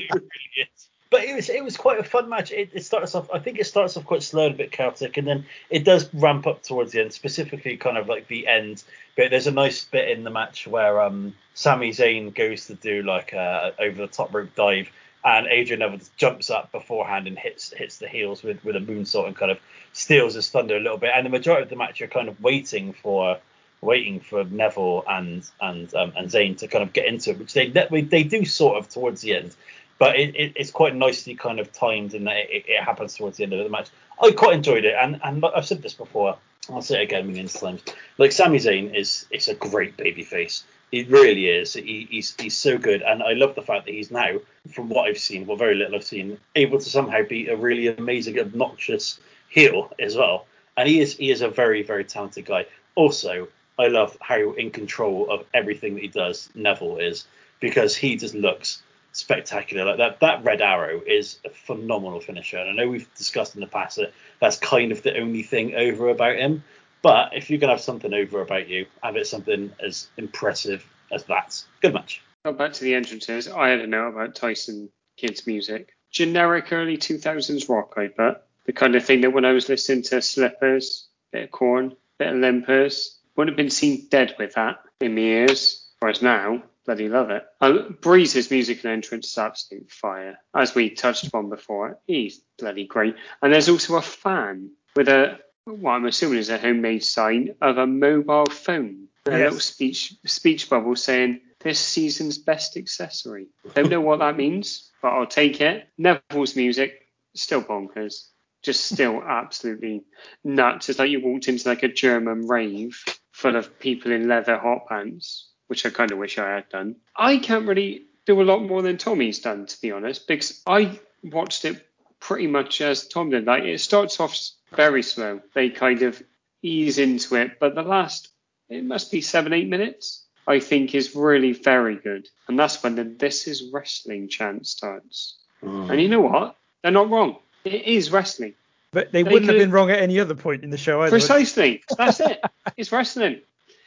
is. But it was it was quite a fun match. It, it starts off. I think it starts off quite slow and a bit chaotic, and then it does ramp up towards the end. Specifically, kind of like the end. But there's a nice bit in the match where um Sami Zayn goes to do like a over the top rope dive, and Adrian Neville jumps up beforehand and hits hits the heels with with a moonsault and kind of steals his thunder a little bit. And the majority of the match, you're kind of waiting for waiting for Neville and and um, and Zayn to kind of get into it, which they they, do sort of towards the end. But it, it, it's quite nicely kind of timed in that it, it happens towards the end of the match. I quite enjoyed it, and and I've said this before. I'll say it again millions of times. Like Sami Zayn is is a great baby face. He really is. He, he's he's so good, and I love the fact that he's now, from what I've seen, what very little I've seen, able to somehow be a really amazing, obnoxious heel as well. And he is he is a very very talented guy. Also, I love how in control of everything that he does Neville is because he just looks spectacular. Like that that red arrow is a phenomenal finisher. And I know we've discussed in the past that that's kind of the only thing over about him. But if you're gonna have something over about you, have it something as impressive as that. Good match. Back to the entrances. I don't know about Tyson Kidd's music. Generic early 2000s rock, I bet. The kind of thing that when I was listening to Slippers, bit of Korn, bit of Limpers, wouldn't have been seen dead with that in my ears. Whereas now, bloody love it. Uh, Breeze's music and entrance is absolute fire. As we touched upon before, he's bloody great. And there's also a fan with a, what I'm assuming is a homemade sign of a mobile phone. A Yes. little speech speech bubble saying this season's best accessory. Don't know what that means, but I'll take it. Neville's music still bonkers, just still absolutely nuts. It's like you walked into like a German rave full of people in leather hot pants, which I kind of wish I had done. I can't really do a lot more than Tommy's done, to be honest, because I watched it pretty much as Tom did. Like it starts off very slow. They kind of ease into it, but the last it must be seven, eight minutes, I think is really very good. And that's when the This is Wrestling chant starts. Mm. And you know what? They're not wrong. It is wrestling. But they, They wouldn't have been wrong at any other point in the show either. Precisely. That's it. It's wrestling.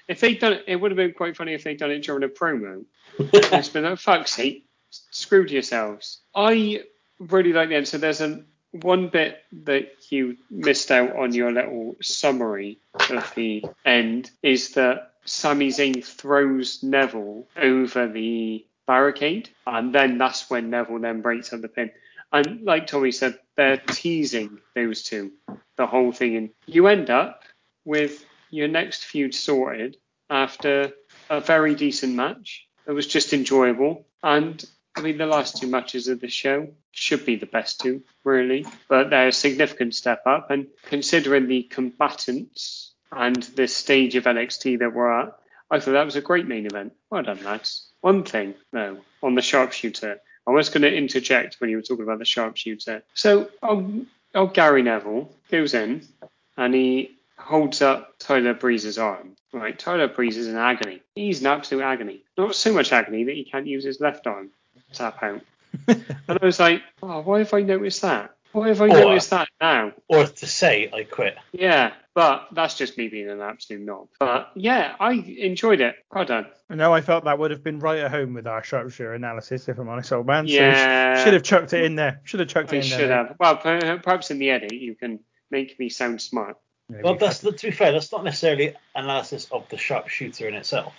If they'd done it, it would have been quite funny if they'd done it during a promo. It's been like, fuck's sake, screwed yourselves. I really like the end. So there's a one bit that you missed out on your little summary of the end is that Sami Zayn throws Neville over the barricade, and then that's when Neville then breaks up the pin. And like Tommy said, they're teasing those two the whole thing, and you end up with your next feud sorted after a very decent match. It was just enjoyable, and I mean the last two matches of the show should be the best two, really, but they're a significant step up, and considering the combatants and the stage of NXT that we're at, I thought that was a great main event. Well done, lads. One thing, though, on the sharpshooter. I was going to interject when you were talking about the sharpshooter. So, oh, oh Gary Neville goes in and he holds up Tyler Breeze's arm. Right, Tyler Breeze is in agony. He's in absolute agony. Not so much agony that he can't use his left arm tap out. and I was like, oh, why have I noticed that? Why have I Or- noticed that now? Or to say I quit. Yeah, but that's just me being an absolute knob. But yeah, I enjoyed it. Well done. No, I felt that would have been right at home with our sharpshooter analysis, if I'm honest, old man. Yeah. So should have chucked it in there. Should have chucked it I in there. should mate. have. Well, perhaps in the edit you can make me sound smart. Maybe. Well, that's to be fair, that's not necessarily analysis of the sharpshooter in itself.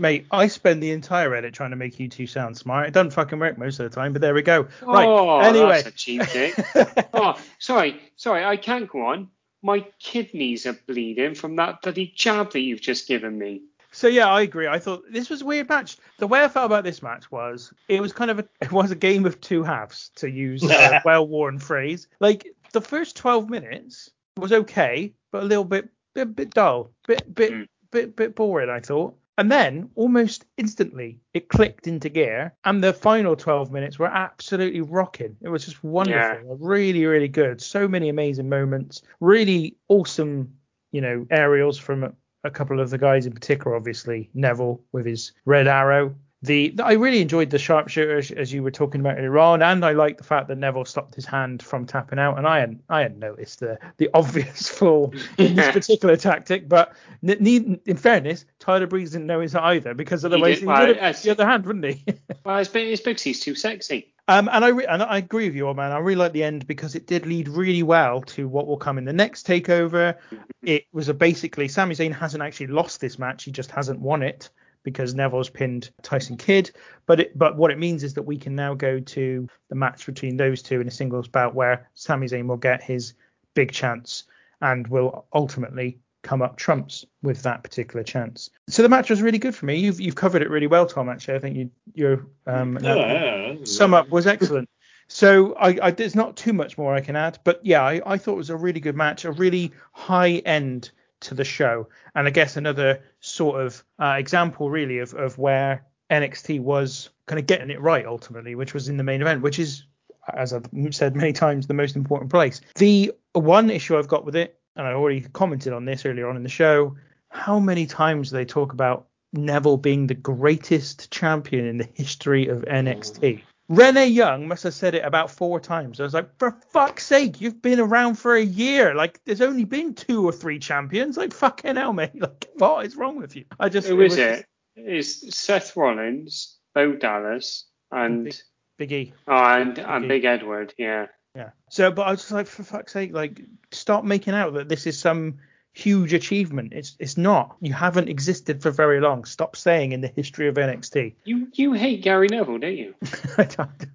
Mate, I spend the entire edit trying to make you two sound smart. It doesn't fucking work most of the time, but there we go. Right. Oh, anyway. that's a cheap dick. oh, sorry, sorry, I can't go on. My kidneys are bleeding from that bloody jab that you've just given me. So yeah, I agree. I thought this was a weird match. The way I felt about this match was it was kind of a it was a game of two halves to use a well-worn phrase. Like the first 12 minutes was okay, but a little bit bit, bit dull, bit bit Mm. bit bit boring. I thought. And then almost instantly it clicked into gear, and the final 12 minutes were absolutely rocking. It was just wonderful, really, really good. So many amazing moments, really awesome, you know, aerials from a couple of the guys in particular. Obviously Neville with his red arrow. The, I really enjoyed the sharpshooter as- you were talking about earlier on, and I liked the fact that Neville stopped his hand from tapping out, and I had I had noticed the the obvious flaw in this particular tactic, but need, in fairness, Tyler Breeze didn't know his either because otherwise did- he, would have the other hand, wouldn't he? Well, it's, it's because he's too sexy. Um, and I re- and I agree with you, old man. I really like the end because it did lead really well to what will come in the next takeover. It was a basically Sami Zayn hasn't actually lost this match; he just hasn't won it because Neville's pinned Tyson Kidd. But it, but what it means is that we can now go to the match between those two in a singles bout where Sami Zayn will get his big chance and will ultimately come up trumps with that particular chance. So the match was really good for me. You've you've covered it really well, Tom. Actually, I think you your um sum up was excellent. So I, I there's not too much more I can add, but yeah, I, I thought it was a really good match, a really high end to the show, and I guess another sort of uh, example really of of where NXT was kind of getting it right ultimately, which was in the main event, which is as I've said many times the most important place. The one issue I've got with it, and I already commented on this earlier on in the show, how many times do they talk about Neville being the greatest champion in the history of NXT? Renee Young must have said it about four times. I was like, for fuck's sake, you've been around for a year. Like, there's only been two or three champions. Like, fucking hell, mate. Like, what is wrong with you? I just. Who is was it? It's Seth Rollins, Bo Dallas, and Big- Big E. oh, and, and Big E. Big Edward. Yeah. Yeah. So, but I was just like, for fuck's sake, like, stop making out that this is some huge achievement. It's it's not. You haven't existed for very long. Stop saying in the history of NXT. You you hate Gary Neville, don't you? I don't.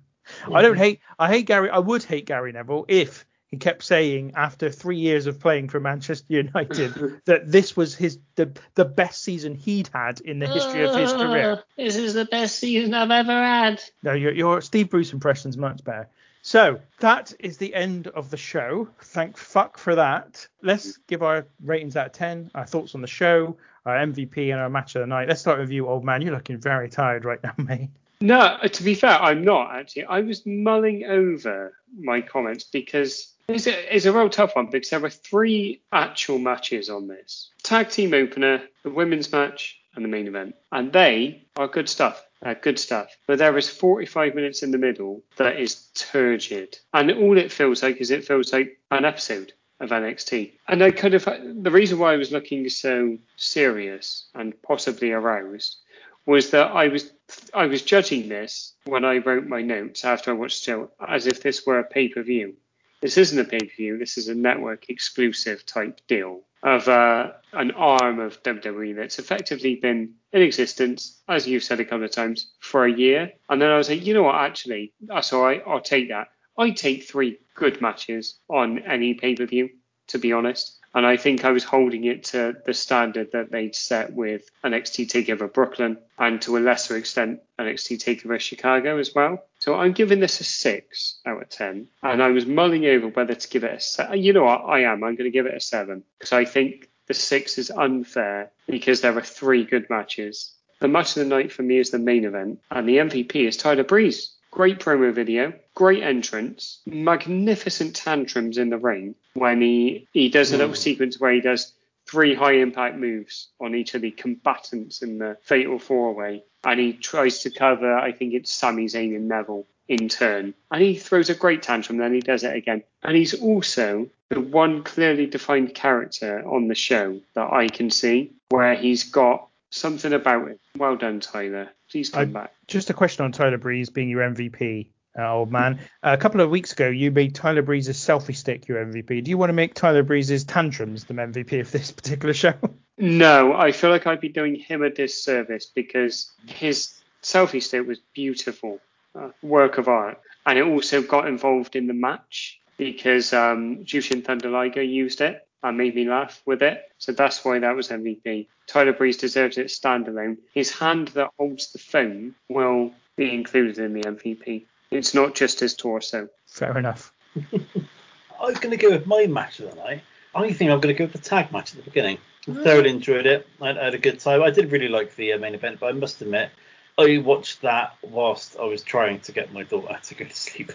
I don't hate. I hate Gary. I would hate Gary Neville if he kept saying after three years of playing for Manchester United that this was his the the best season he'd had in the history of his oh, career. This is the best season I've ever had. No, your your Steve Bruce impression's much better. So that is the end of the show. Thank fuck for that. Let's give our ratings out of ten, our thoughts on the show, our MVP, and our match of the night. Let's start with you, old man. You're looking very tired right now, mate. No, uh, to be fair, I'm not actually. I was mulling over my comments because it's a, it's a real tough one because there were three actual matches on this tag team opener, the women's match, and the main event. And they are good stuff. Uh, good stuff. But there is 45 minutes in the middle that is turgid. And all it feels like is it feels like an episode of NXT. And I kind of, the reason why I was looking so serious and possibly aroused was that I was I was judging this when I wrote my notes after I watched the show as if this were a pay per view. This isn't a pay per view. This is a network exclusive type deal of uh, an arm of WWE that's effectively been in existence, as you've said a couple of times, for a year. And then I was like, you know what? Actually, that's all right. I'll take that. I take three good matches on any pay per view, to be honest. And I think I was holding it to the standard that they'd set with NXT TakeOver Brooklyn and to a lesser extent NXT TakeOver Chicago as well. So I'm giving this a six out of ten. And I was mulling over whether to give it a seven. You know what? I am. I'm going to give it a seven because I think the six is unfair because there are three good matches. The match of the night for me is the main event, and the MVP is Tyler Breeze. Great promo video, great entrance, magnificent tantrums in the ring when he, he does a little hmm. sequence where he does three high impact moves on each of the combatants in the fatal four way, and he tries to cover, I think it's Sami Zayn and Neville in turn. And he throws a great tantrum, then he does it again. And he's also the one clearly defined character on the show that I can see where he's got something about it. Well done, Tyler. Please come I- back. Just a question on Tyler Breeze being your MVP, uh, old man. a couple of weeks ago, you made Tyler Breeze's selfie stick your MVP. Do you want to make Tyler Breeze's tantrums the MVP of this particular show? No, I feel like I'd be doing him a disservice because his selfie stick was beautiful, uh, work of art, and it also got involved in the match because um, Jushin Thunder Liger used it and made me laugh with it, so that's why that was MVP. Tyler Breeze deserves it standalone. His hand that holds the phone will be included in the MVP. It's not just his torso. Fair enough. I was going to go with my match of the night. I think I'm going to go with the tag match at the beginning. I thoroughly enjoyed it. I I had a good time. I did really like the uh, main event, but I must admit, I watched that whilst I was trying to get my daughter to go to sleep.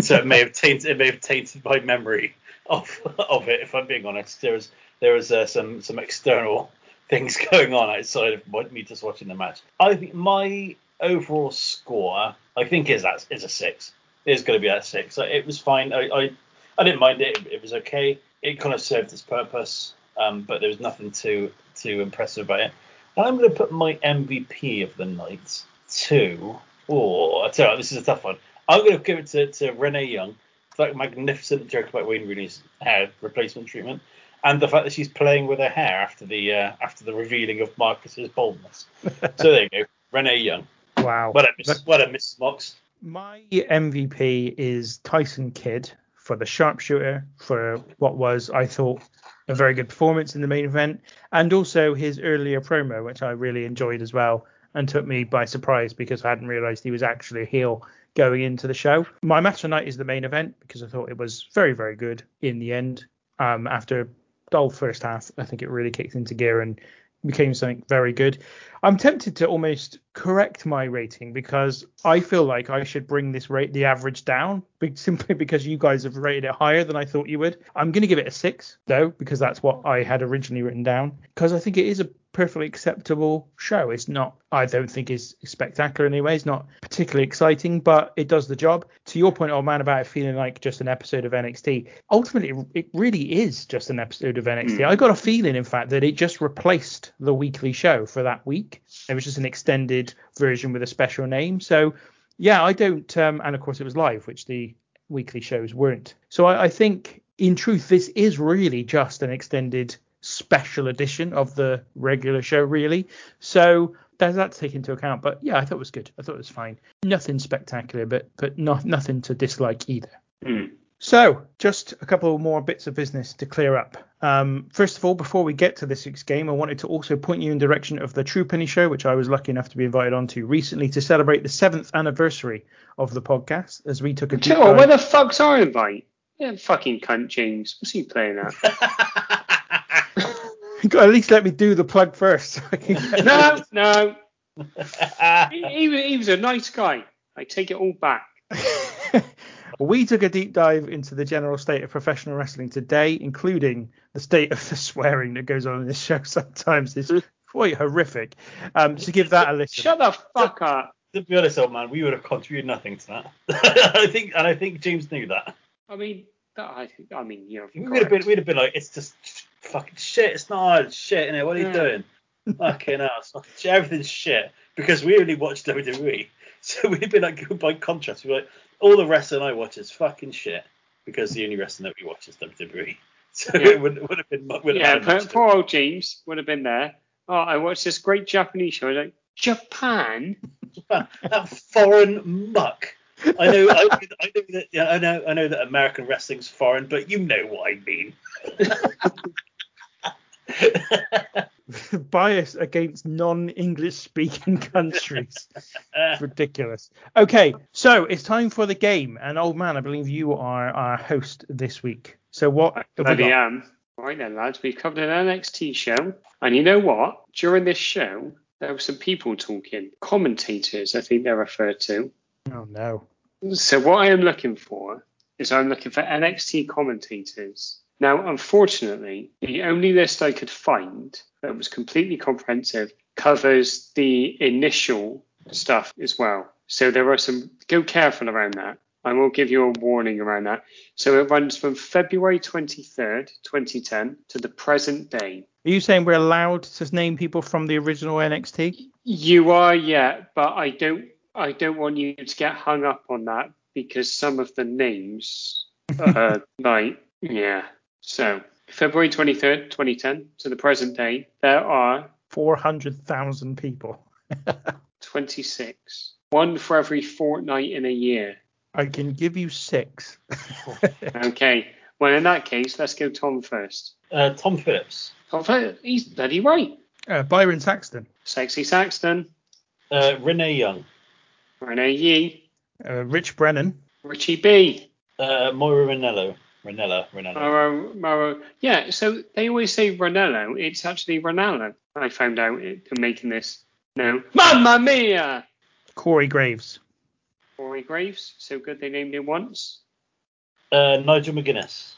So it may have tainted it may have tainted my memory of of it. If I'm being honest, there was there was uh, some some external things going on outside of me just watching the match. I think my overall score, I think, is that is a six. It's going to be at six. It was fine. I, I I didn't mind it. It was okay. It kind of served its purpose, um, but there was nothing too too impressive about it. And I'm going to put my MVP of the night to. Oh, this is a tough one. I'm going to give it to, to Renee Young for that magnificent joke about Wayne Rooney's hair replacement treatment, and the fact that she's playing with her hair after the uh, after the revealing of Marcus's baldness. so there you go, Renee Young. Wow. What a miss, what a Mrs. Mox. My MVP is Tyson Kidd for the sharpshooter for what was, I thought, a very good performance in the main event, and also his earlier promo, which I really enjoyed as well, and took me by surprise because I hadn't realised he was actually a heel going into the show. My match tonight is the main event because I thought it was very, very good in the end. Um, after a dull first half, I think it really kicked into gear and became something very good. I'm tempted to almost correct my rating because I feel like I should bring this rate the average down simply because you guys have rated it higher than I thought you would. I'm going to give it a 6 though because that's what I had originally written down because I think it is a perfectly acceptable show. It's not I don't think it's spectacular anyway. It's not particularly exciting, but it does the job. To your point, old man, about it feeling like just an episode of NXT. Ultimately, it really is just an episode of NXT. I got a feeling, in fact, that it just replaced the weekly show for that week. It was just an extended version with a special name. So, yeah, I don't. Um, and of course, it was live, which the weekly shows weren't. So I, I think, in truth, this is really just an extended special edition of the regular show, really. So there's that to take into account. But yeah, I thought it was good. I thought it was fine. Nothing spectacular, but but not nothing to dislike either. Hmm. So, just a couple more bits of business to clear up. Um, first of all, before we get to this week's game, I wanted to also point you in direction of the True Penny Show, which I was lucky enough to be invited onto recently to celebrate the seventh anniversary of the podcast, as we took a deep Tell you what, dive- where the fuck's our invite? Yeah, fucking cunt, James. What's he playing at? At least let me do the plug first. so I can get- no, no. He, he, was- he was a nice guy. I take it all back. we took a deep dive into the general state of professional wrestling today, including the state of the swearing that goes on in this show sometimes. It's quite horrific. Um, so give that a listen. Shut the fuck up. To be honest, old man, we would have contributed nothing to that. I think, and I think James knew that. I mean, that, I, I mean, you're We would have been, we'd have been like, it's just fucking shit. It's not hard shit, innit? What are you Yeah. doing? fucking it's shit. everything's shit because we only watch WWE. So we'd be like, by contrast, we're like, all the wrestling I watch is fucking shit because the only wrestling that we watch is WWE. So Yeah. it would, would have been, would have Yeah, much poor, old James would have been there. Oh, I watched this great Japanese show. I was like, Japan? different- that foreign muck. I know, I, I know that, yeah, I know, I know that American wrestling's foreign, but you know what I mean. bias against non-English speaking countries. It's ridiculous. Okay, so it's time for the game, and old man, I believe you are our host this week. So what have we Bloody got? am. Right then, lads, we've covered an NXT show. And you know what? During this show, there were some people talking. Commentators, I think they're referred to. Oh no. So what I am looking for is I'm looking for NXT commentators. Now, unfortunately, the only list I could find that was completely comprehensive covers the initial stuff as well. So there are some, go careful around that. I will give you a warning around that. So it runs from February 23rd, 2010 to the present day. Are you saying we're allowed to name people from the original NXT? You are, yeah, but I don't I don't want you to get hung up on that because some of the names uh like yeah. So February 23rd, 2010 to the present day, there are 400,000 people. 26. One for every fortnight in a year. I can give you six. Okay. Well, in that case, let's go Tom first. Uh, Tom Phillips. Tom, Phillips, he's bloody right. uh, Byron Saxton, Sexy Saxton, Uh, Renee Young. Renee Yee, uh, Rich Brennan, Richie B, Uh, Mauro Ranello. Ranella. Ranella. Maro, Maro. Yeah, so they always say Ranello. It's actually Ranallo. I found out it, making this. No. Mamma mia! Corey Graves, Corey Graves. So good they named him once. Uh, Nigel McGuinness.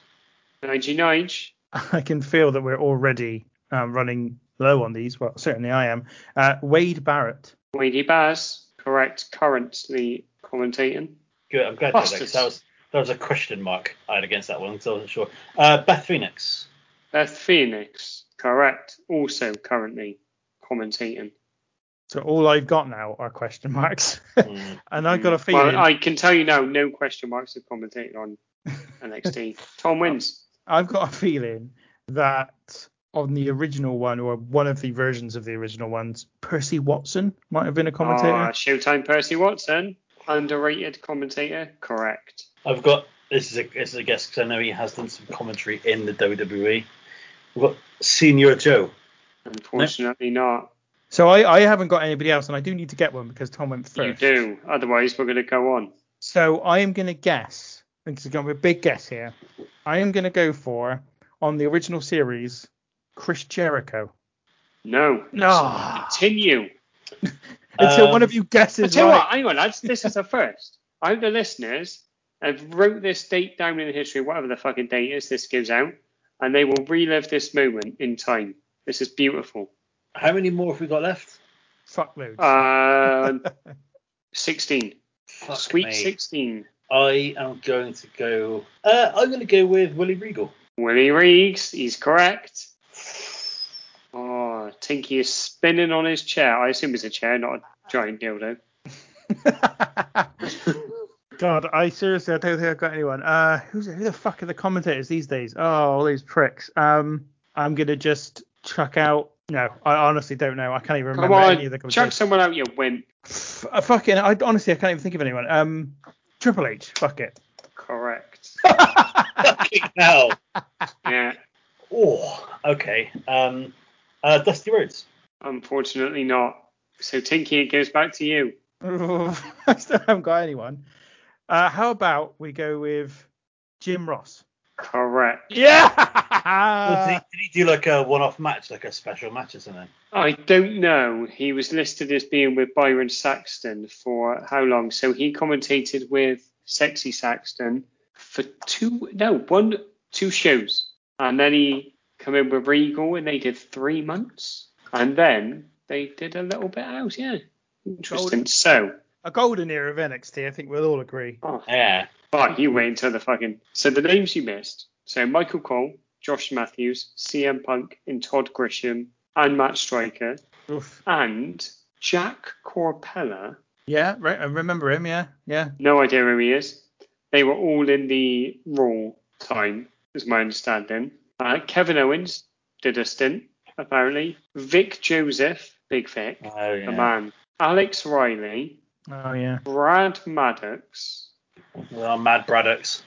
Nige Nige. I can feel that we're already um, running low on these. Well, certainly I am. Uh, Wade Barrett, Wadey Baz. Correct. Currently commentating. Good. I'm glad you said that 'cause that was that was a question mark I had against that one because I wasn't sure. Uh, Beth Phoenix. Beth Phoenix. Correct. Also currently commentating. So all I've got now are question marks, Mm. and I've got a feeling. Well, I can tell you now, no question marks have commentated on NXT. Tom wins. I've got a feeling that on the original one or one of the versions of the original ones, Percy Watson might have been a commentator. Ah, Showtime Percy Watson, underrated commentator. Correct. I've got this is a this is a guess because I know he has done some commentary in the WWE. We've got Senior Joe. Unfortunately, not. So I, I haven't got anybody else, and I do need to get one because Tom went first. You do. Otherwise, we're going to go on. So I am going to guess. This is going to be a big guess here. I am going to go for on the original series, Chris Jericho. No. No. Continue. Until Um, one of you I guesses tell you right. what, hang on, lads. This is a first. I hope the listeners have wrote this date down in the history, whatever the fucking date is this gives out, and they will relive this moment in time. This is beautiful. How many more have we got left? Fuck loads. Uh, 16. Fuck Sweet me. 16. I am going to go. Uh, I'm going to go with Willie Regal. Willie Reeves, he's correct. Oh, Tinky is spinning on his chair. I assume it's a chair, not a giant dildo. God, I seriously, I don't think I've got anyone. Uh, who's who the fuck are the commentators these days? Oh, all these pricks. Um, I'm gonna just chuck out. No, I honestly don't know. I can't even Come remember any of on, the chuck someone out, you wimp. F- uh, fucking, I honestly, I can't even think of anyone. Um, Triple H. Fuck it. Correct. Fucking hell. Yeah, Oh, okay. Um, uh, Dusty Rhodes. unfortunately not. So Tinky, it goes back to you. I still haven't got anyone. Uh, how about we go with Jim Ross? Correct. Yeah. did, he, did he do like a one-off match, like a special match or something? I don't know. He was listed as being with Byron Saxton for how long? So he commentated with Sexy Saxton for two, no, one, two shows. And then he come in with Regal and they did three months. And then they did a little bit out, yeah. Interesting. So, A golden era of NXT, I think we'll all agree. oh, Yeah. but you wait until the fucking. So the names you missed. So Michael Cole, Josh Matthews, CM Punk, and Todd Grisham, and Matt Striker, Oof. and Jack Korpela. Yeah, right. I remember him. Yeah, yeah. No idea who he is. They were all in the Raw time, is my understanding. Uh, Kevin Owens did a stint, apparently. Vic Joseph, Big Vic, Oh, yeah. the man. Alex Riley, Oh yeah. Brad Maddox, Well, Mad Braddocks.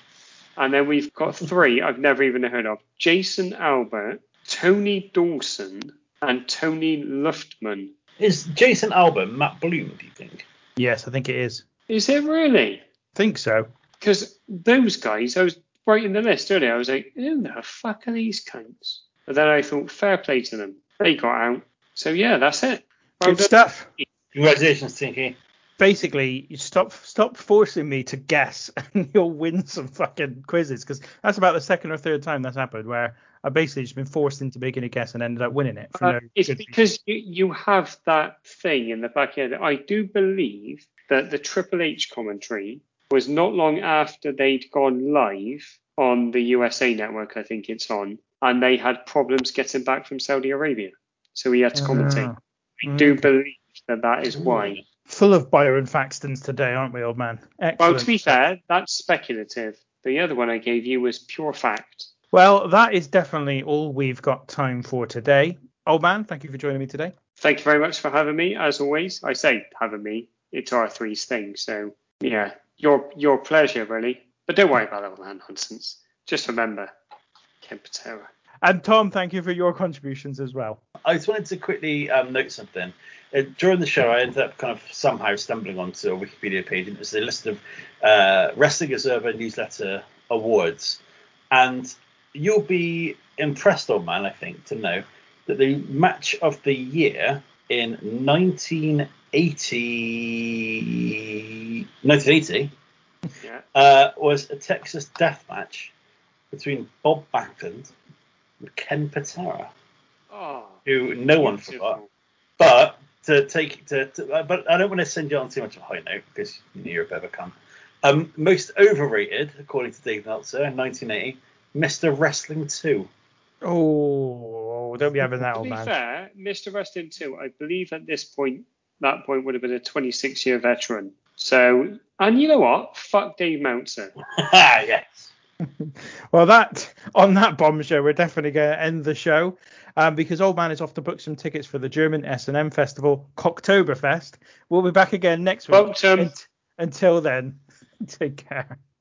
and then we've got three I've never even heard of Jason Albert, Tony Dawson, and Tony Luftman. Is Jason Albert Matt Bloom, do you think? Yes, I think it is. Is it really? think so. Because those guys, I was writing the list earlier, I was like, who the fuck are these cunts? But then I thought, fair play to them. They got out. So yeah, that's it. Well Good done. stuff. Congratulations, Tinky. Basically, you stop stop forcing me to guess, and you'll win some fucking quizzes because that's about the second or third time that's happened where I basically just been forced into making a guess and ended up winning it. Uh, no it's because you, you have that thing in the back of your. I do believe that the Triple H commentary was not long after they'd gone live on the USA network, I think it's on, and they had problems getting back from Saudi Arabia. So he had to commentate. Ah, I do okay. believe that that is why. Full of Byron Faxtons today, aren't we, old man? Excellent. Well, to be fair, that's speculative. The other one I gave you was pure fact. Well, that is definitely all we've got time for today. Old man, thank you for joining me today. Thank you very much for having me. As always, I say having me. It's our three's thing. So yeah, your your pleasure really. But don't worry about all that nonsense. Just remember, Ken Patera. And Tom, thank you for your contributions as well. I just wanted to quickly um, note something. Uh, during the show, I ended up kind of somehow stumbling onto a Wikipedia page, and it was a list of uh, Wrestling Observer newsletter awards. And you'll be impressed, old man, I think, to know that the match of the year in 1980, 1980 Yeah. uh, was a Texas death match between Bob Backlund and Ken Patera, Oh. who no one forgot. But to take to, to uh, but I don't want to send you on too much of a high note because you know you're a bit of a cunt. Um, most overrated, according to Dave Meltzer, in 1980, Mr. Wrestling 2. Oh, don't be having that, To old be fair, Mr. Wrestling 2, I believe at this point, that point would have been a 26 year veteran. So, and you know what? Fuck Dave Meltzer. yes. Well, that on that bombshell, we're definitely going to end the show um, because Old Man is off to book some tickets for the German S&M festival, Cocktoberfest. We'll be back again next week. Booked 'em. Unt- until then, take care.